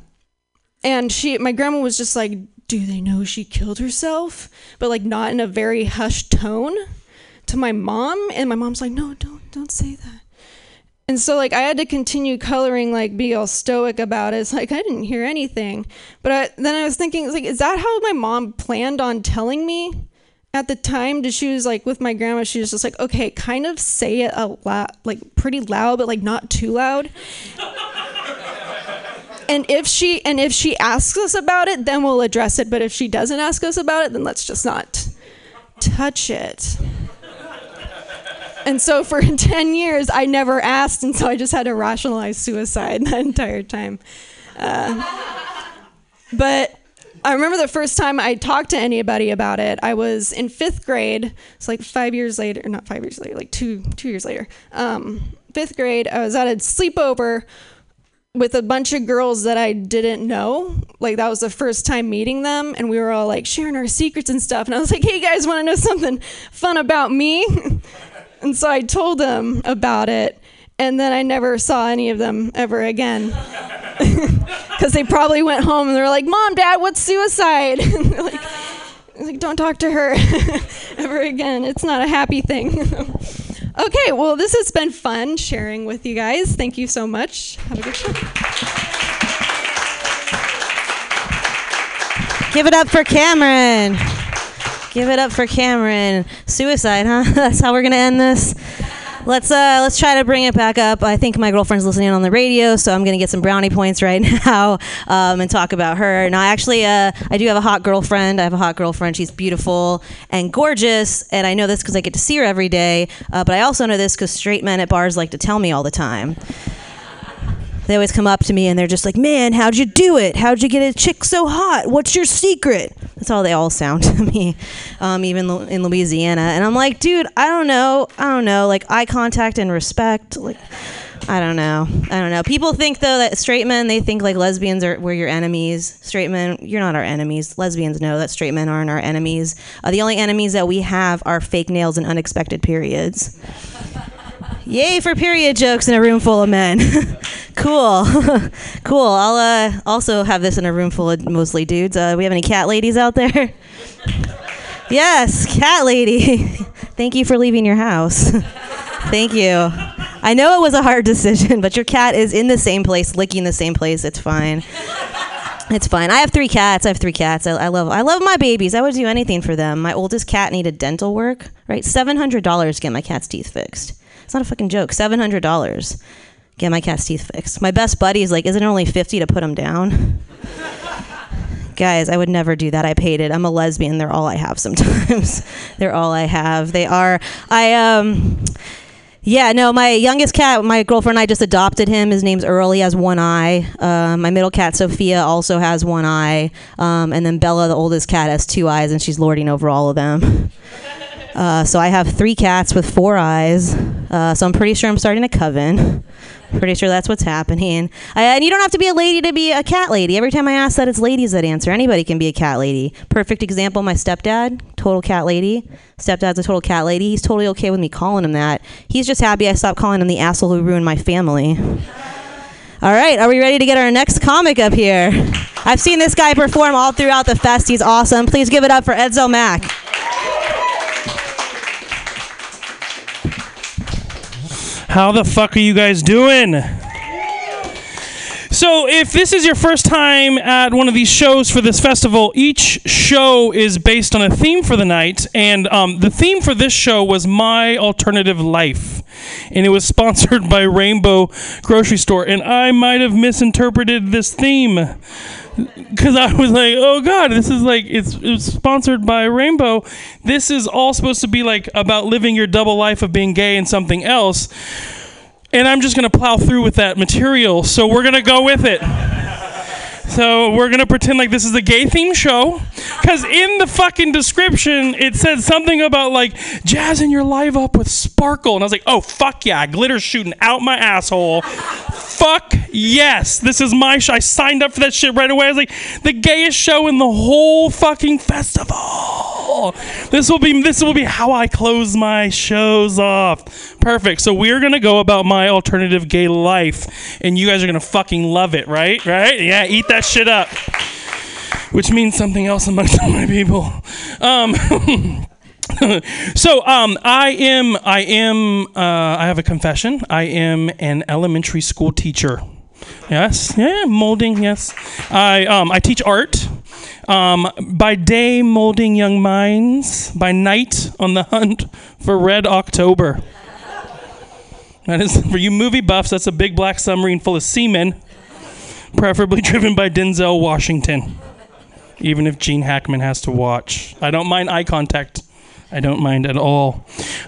and she my grandma was just like do they know she killed herself but like not in a very hushed tone to my mom and my mom's like no don't don't say that and so like i had to continue coloring like be all stoic about it. It's like i didn't hear anything. But I, then i was thinking like is that how my mom planned on telling me? At the time did she was like with my grandma she was just like okay kind of say it a lot like pretty loud but like not too loud. And if she and if she asks us about it then we'll address it. But if she doesn't ask us about it then let's just not touch it And so for 10 years, I never asked, and so I just had to rationalize suicide that entire time. Uh, but I remember the first time I talked to anybody about it. I was in fifth grade. It's like five years later, not five years later, like two two years later. Um, fifth grade. I was at a sleepover with a bunch of girls that I didn't know. Like that was the first time meeting them, and we were all like sharing our secrets and stuff. And I was like, "Hey guys, want to know something fun about me?" and so I told them about it, and then I never saw any of them ever again. Because they probably went home and they were like, "Mom, Dad, what's suicide?" and like, like, "Don't talk to her ever again. It's not a happy thing." okay, well, this has been fun sharing with you guys. Thank you so much. Have a good show. Give it up for Cameron. Give it up for Cameron. Suicide, huh? That's how we're gonna end this. Let's uh let's try to bring it back up. I think my girlfriend's listening on the radio, so I'm gonna get some brownie points right now um, and talk about her. Now, actually, uh, I do have a hot girlfriend. I have a hot girlfriend. She's beautiful and gorgeous, and I know this because I get to see her every day. Uh, but I also know this because straight men at bars like to tell me all the time. They always come up to me and they're just like, "Man, how'd you do it? How'd you get a chick so hot? What's your secret?" That's all they all sound to me, um, even in Louisiana. And I'm like, "Dude, I don't know. I don't know. Like eye contact and respect. Like, I don't know. I don't know. People think though that straight men they think like lesbians are we're your enemies. Straight men, you're not our enemies. Lesbians know that straight men aren't our enemies. Uh, the only enemies that we have are fake nails and unexpected periods." Yay for period jokes in a room full of men. cool. cool. I'll uh, also have this in a room full of mostly dudes. Uh, we have any cat ladies out there? yes, cat lady. Thank you for leaving your house. Thank you. I know it was a hard decision, but your cat is in the same place, licking the same place. It's fine. It's fine. I have three cats. I have three cats. I, I love I love my babies. I would do anything for them. My oldest cat needed dental work. Right, seven hundred dollars to get my cat's teeth fixed. It's not a fucking joke. Seven hundred dollars get my cat's teeth fixed. My best buddy is like, isn't it only fifty to put them down? Guys, I would never do that. I paid it. I'm a lesbian. They're all I have sometimes. They're all I have. They are. I um. Yeah, no, my youngest cat, my girlfriend and I just adopted him. His name's Earl. He has one eye. Uh, my middle cat, Sophia, also has one eye. Um, and then Bella, the oldest cat, has two eyes, and she's lording over all of them. Uh, so I have three cats with four eyes. Uh, so I'm pretty sure I'm starting a coven. Pretty sure that's what's happening. I, and you don't have to be a lady to be a cat lady. Every time I ask that, it's ladies that answer. Anybody can be a cat lady. Perfect example my stepdad, total cat lady. Stepdad's a total cat lady. He's totally okay with me calling him that. He's just happy I stopped calling him the asshole who ruined my family. All right, are we ready to get our next comic up here? I've seen this guy perform all throughout the fest. He's awesome. Please give it up for Edsel Mack. How the fuck are you guys doing? So, if this is your first time at one of these shows for this festival, each show is based on a theme for the night, and um, the theme for this show was My Alternative Life, and it was sponsored by Rainbow Grocery Store, and I might have misinterpreted this theme because I was like, oh god, this is like it's, it's sponsored by Rainbow. This is all supposed to be like about living your double life of being gay and something else. And I'm just gonna plow through with that material, so we're gonna go with it. So we're gonna pretend like this is a gay theme show, because in the fucking description it said something about like jazzing your life up with sparkle, and I was like, oh fuck yeah, glitter shooting out my asshole. fuck yes, this is my show. I signed up for that shit right away. I was like, the gayest show in the whole fucking festival. This will be this will be how I close my shows off. Perfect. So we're gonna go about my alternative gay life, and you guys are gonna fucking love it, right? Right? Yeah, eat that shit up. Which means something else amongst my people. Um, so um, I am I am uh, I have a confession. I am an elementary school teacher. Yes, yeah, molding. Yes, I um, I teach art. Um, by day, molding young minds. By night, on the hunt for red October. That is for you movie buffs. That's a big black submarine full of seamen, preferably driven by Denzel Washington. Even if Gene Hackman has to watch, I don't mind eye contact. I don't mind at all.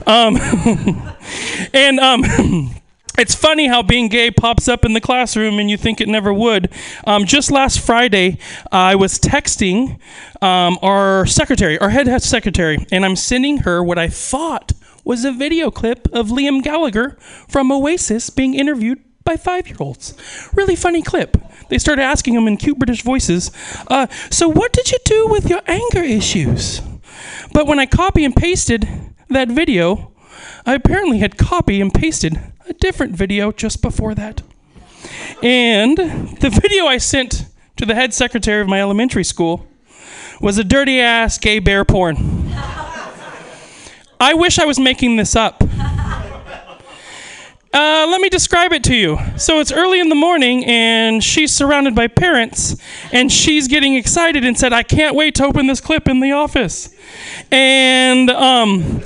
Um, and um, it's funny how being gay pops up in the classroom and you think it never would. Um, just last Friday, I was texting um, our secretary, our head secretary, and I'm sending her what I thought was a video clip of Liam Gallagher from Oasis being interviewed by five year olds. Really funny clip. They started asking him in cute British voices, uh, So, what did you do with your anger issues? But when I copy and pasted that video, I apparently had copy and pasted a different video just before that. And the video I sent to the head secretary of my elementary school was a dirty ass gay bear porn. I wish I was making this up. Uh, let me describe it to you. So it's early in the morning, and she's surrounded by parents, and she's getting excited and said, "I can't wait to open this clip in the office." And um,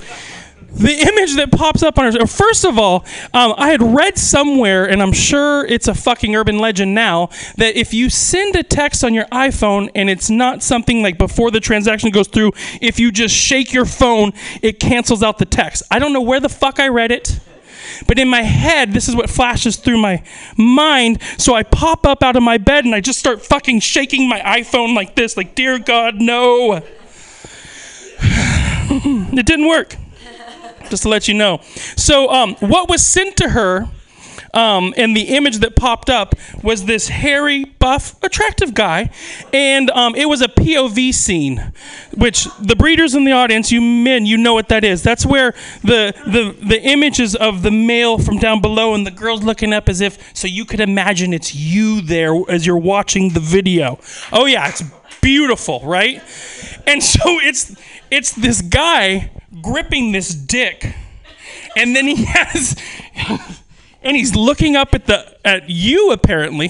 the image that pops up on her. First of all, um, I had read somewhere, and I'm sure it's a fucking urban legend now, that if you send a text on your iPhone and it's not something like before the transaction goes through, if you just shake your phone, it cancels out the text. I don't know where the fuck I read it. But in my head, this is what flashes through my mind. So I pop up out of my bed and I just start fucking shaking my iPhone like this, like, dear God, no. it didn't work. Just to let you know. So, um, what was sent to her um, and the image that popped up was this hairy, buff, attractive guy, and um, it was a POV scene, which the breeders in the audience, you men, you know what that is. That's where the the the images of the male from down below and the girls looking up as if so you could imagine it's you there as you're watching the video. Oh yeah, it's beautiful, right? And so it's it's this guy gripping this dick, and then he has and he's looking up at the at you apparently.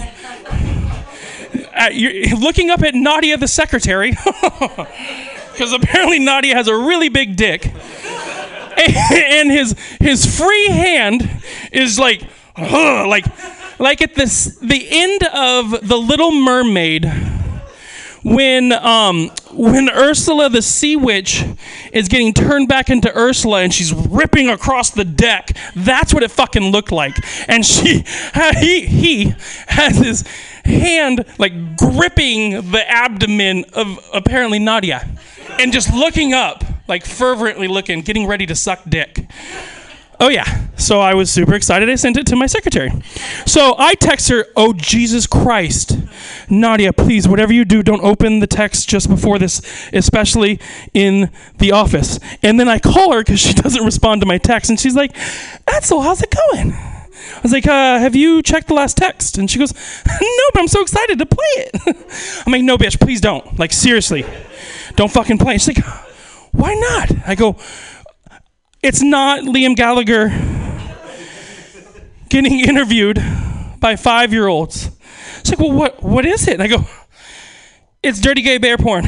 At you looking up at Nadia the secretary, because apparently Nadia has a really big dick, and his his free hand is like, like, like at this the end of the Little Mermaid when um, when Ursula the Sea Witch is getting turned back into Ursula and she's ripping across the deck. That's what it fucking looked like. And she he he has his hand like gripping the abdomen of apparently Nadia and just looking up, like fervently looking, getting ready to suck dick. Oh yeah. So I was super excited. I sent it to my secretary. So I text her, "Oh Jesus Christ, Nadia, please, whatever you do, don't open the text just before this, especially in the office." And then I call her because she doesn't respond to my text, and she's like, "Edsel, how's it going?" I was like, uh, "Have you checked the last text?" And she goes, "No, but I'm so excited to play it." I'm like, "No, bitch, please don't. Like seriously, don't fucking play." it." She's like, "Why not?" I go. It's not Liam Gallagher getting interviewed by five year olds. It's like, well, what, what is it? And I go, it's dirty gay bear porn.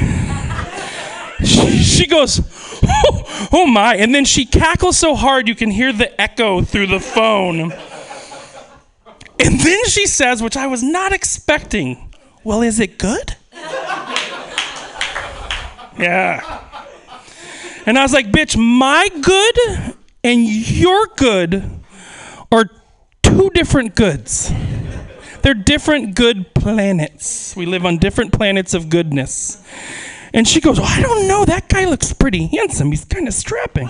she, she goes, oh, oh my. And then she cackles so hard you can hear the echo through the phone. And then she says, which I was not expecting, well, is it good? yeah. And I was like, bitch, my good and your good are two different goods. They're different good planets. We live on different planets of goodness. And she goes, well, I don't know. That guy looks pretty handsome. He's kind of strapping.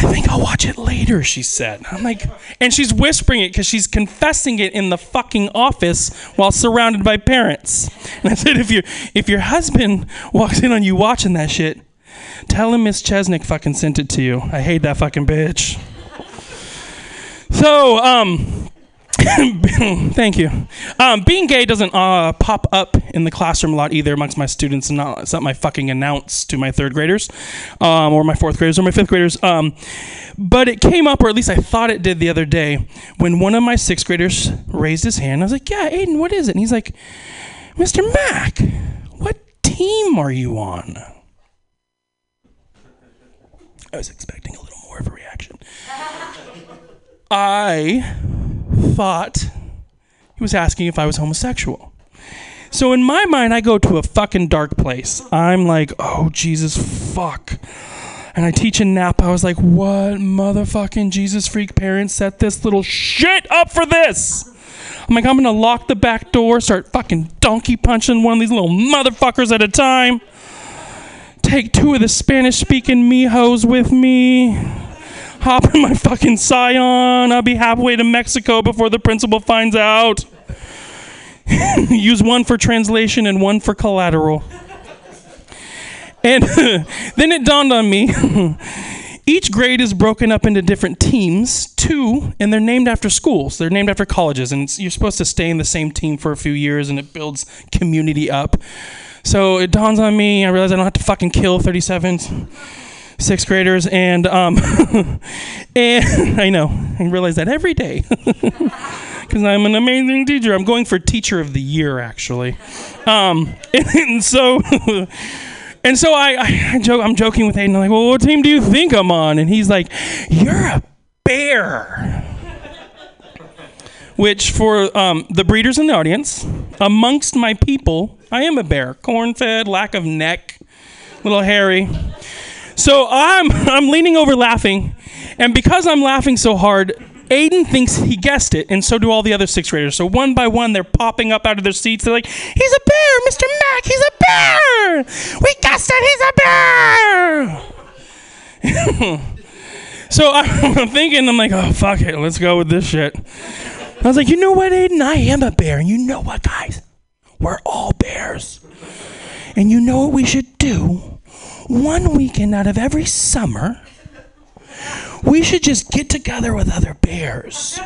I think I'll watch it later, she said. I'm like, and she's whispering it because she's confessing it in the fucking office while surrounded by parents. And I said, if your if your husband walks in on you watching that shit, Tell him Miss Chesnick fucking sent it to you. I hate that fucking bitch. So, um, thank you. Um, being gay doesn't uh, pop up in the classroom a lot either amongst my students, and not, not my fucking announce to my third graders, um, or my fourth graders, or my fifth graders. Um, but it came up, or at least I thought it did the other day, when one of my sixth graders raised his hand. I was like, "Yeah, Aiden, what is it?" And he's like, "Mr. Mack, what team are you on?" I was expecting a little more of a reaction. I thought he was asking if I was homosexual. So in my mind, I go to a fucking dark place. I'm like, oh, Jesus, fuck. and I teach in Napa. I was like, what motherfucking Jesus freak parents set this little shit up for this? I'm like, I'm gonna lock the back door, start fucking donkey punching one of these little motherfuckers at a time. Take two of the Spanish speaking mijos with me. Hop in my fucking Scion. I'll be halfway to Mexico before the principal finds out. Use one for translation and one for collateral. And then it dawned on me each grade is broken up into different teams, two, and they're named after schools. They're named after colleges, and you're supposed to stay in the same team for a few years, and it builds community up. So it dawns on me. I realize I don't have to fucking kill 37 sixth graders, and um, and I know I realize that every day because I'm an amazing teacher. I'm going for teacher of the year actually, um, and, so. And so I, I, I joke, I'm joking with Aiden. I'm like, well, what team do you think I'm on? And he's like, you're a bear. Which, for um, the breeders in the audience, amongst my people, I am a bear. Corn fed, lack of neck, little hairy. So I'm I'm leaning over laughing, and because I'm laughing so hard, Aiden thinks he guessed it, and so do all the other sixth graders. So one by one, they're popping up out of their seats. They're like, "He's a bear, Mr. Mack. He's a bear. We guessed it. He's a bear." so I'm thinking, I'm like, "Oh fuck it, let's go with this shit." I was like, "You know what, Aiden? I am a bear, and you know what, guys? We're all bears, and you know what we should do." one weekend out of every summer, we should just get together with other bears.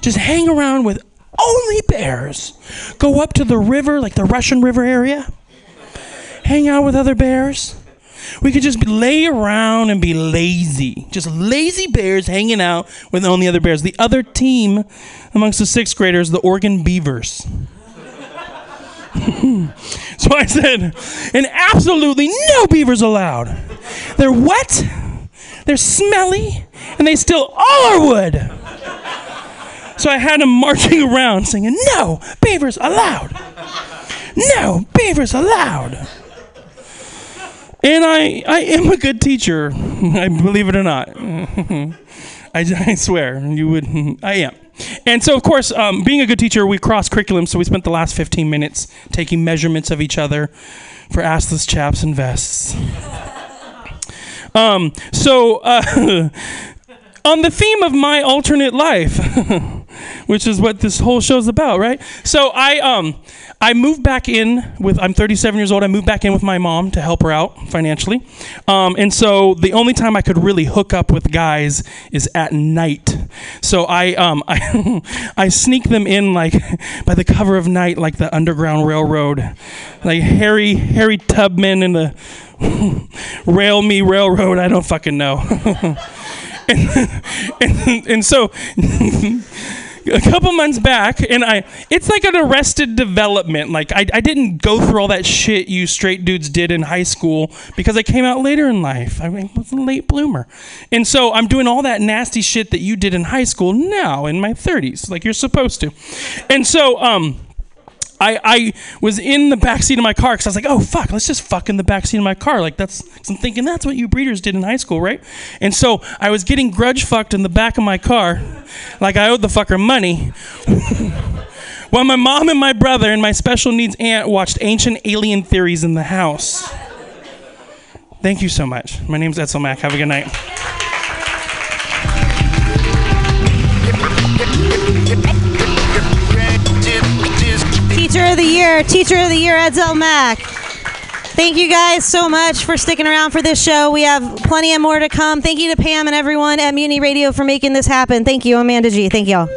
Just hang around with only bears. Go up to the river, like the Russian River area. Hang out with other bears. We could just lay around and be lazy. Just lazy bears hanging out with only other bears. The other team amongst the sixth graders, the Oregon Beavers. so I said, and absolutely no beavers allowed. They're wet, they're smelly, and they steal all our wood. So I had them marching around singing, No beavers allowed! No beavers allowed! And I, I am a good teacher, I believe it or not. I, I swear, you would, I am. And so, of course, um, being a good teacher, we cross curriculum. So we spent the last 15 minutes taking measurements of each other for assless chaps and vests. Um, so, uh, on the theme of my alternate life, which is what this whole show's about, right? So I um I moved back in with I'm 37 years old. I moved back in with my mom to help her out financially, um, and so the only time I could really hook up with guys is at night. So I um I I sneak them in like by the cover of night, like the Underground Railroad, like Harry Harry Tubman and the Rail Me Railroad. I don't fucking know. and, and, and so a couple months back and i it's like an arrested development. Like I, I didn't go through all that shit you straight dudes did in high school because i came out later in life. I was a late bloomer. And so i'm doing all that nasty shit that you did in high school now in my 30s like you're supposed to. And so um I, I was in the back seat of my car because I was like, oh fuck, let's just fuck in the back seat of my car. Like that's, I'm thinking that's what you breeders did in high school, right? And so I was getting grudge fucked in the back of my car, like I owed the fucker money. While my mom and my brother and my special needs aunt watched ancient alien theories in the house. Thank you so much. My name's Edsel Mack. Have a good night. Teacher of the Year, Teacher of the Year, Edsel Mack. Thank you guys so much for sticking around for this show. We have plenty of more to come. Thank you to Pam and everyone at Mutiny Radio for making this happen. Thank you, Amanda G. Thank y'all.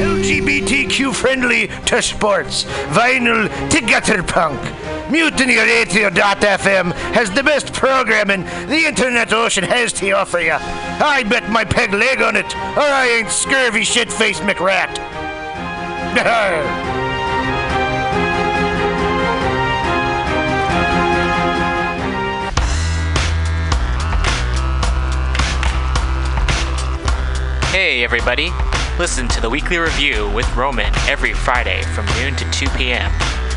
LGBTQ friendly to sports, vinyl to gutter punk. MutinyRadio.fm has the best programming the internet ocean has to offer you. I bet my peg leg on it, or I ain't scurvy shit faced McRat. Hey, everybody. Listen to the weekly review with Roman every Friday from noon to 2 p.m.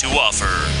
to offer.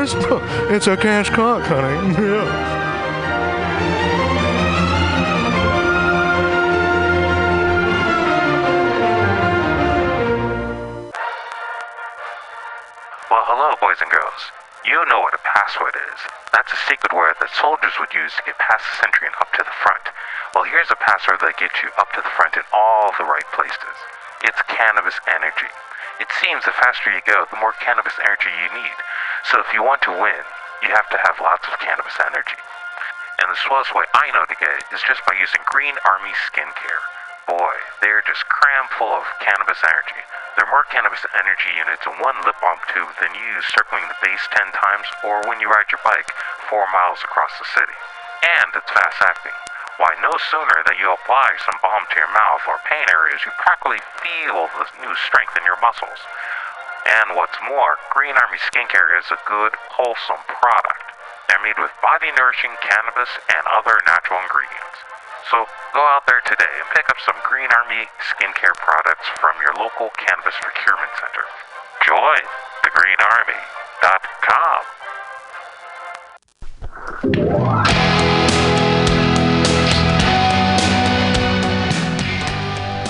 It's a cash cock, honey. Yeah. Well, hello, boys and girls. You know what a password is. That's a secret word that soldiers would use to get past the sentry and up to the front. Well, here's a password that gets you up to the front in all the right places. It's cannabis energy. It seems the faster you go, the more cannabis energy you need. So if you want to win, you have to have lots of cannabis energy. And the slowest way I know to get it is just by using Green Army Skincare. Boy, they're just cram full of cannabis energy. There are more cannabis energy units in one lip balm tube than you use circling the base 10 times or when you ride your bike 4 miles across the city. And it's fast acting. Why, no sooner that you apply some balm to your mouth or pain areas, you practically feel the new strength in your muscles. And what's more, Green Army Skincare is a good, wholesome product. They're made with body nourishing cannabis and other natural ingredients. So go out there today and pick up some Green Army skincare products from your local cannabis procurement center. Join thegreenarmy.com.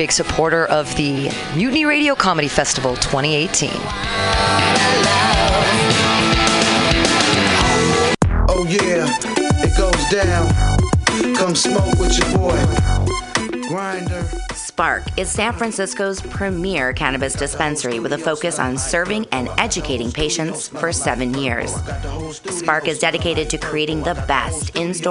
Big supporter of the Mutiny Radio Comedy Festival 2018. Oh yeah, it goes down. Come smoke with your boy. Grinder. Spark is San Francisco's premier cannabis dispensary with a focus on serving and educating patients for seven years. Spark is dedicated to creating the best in store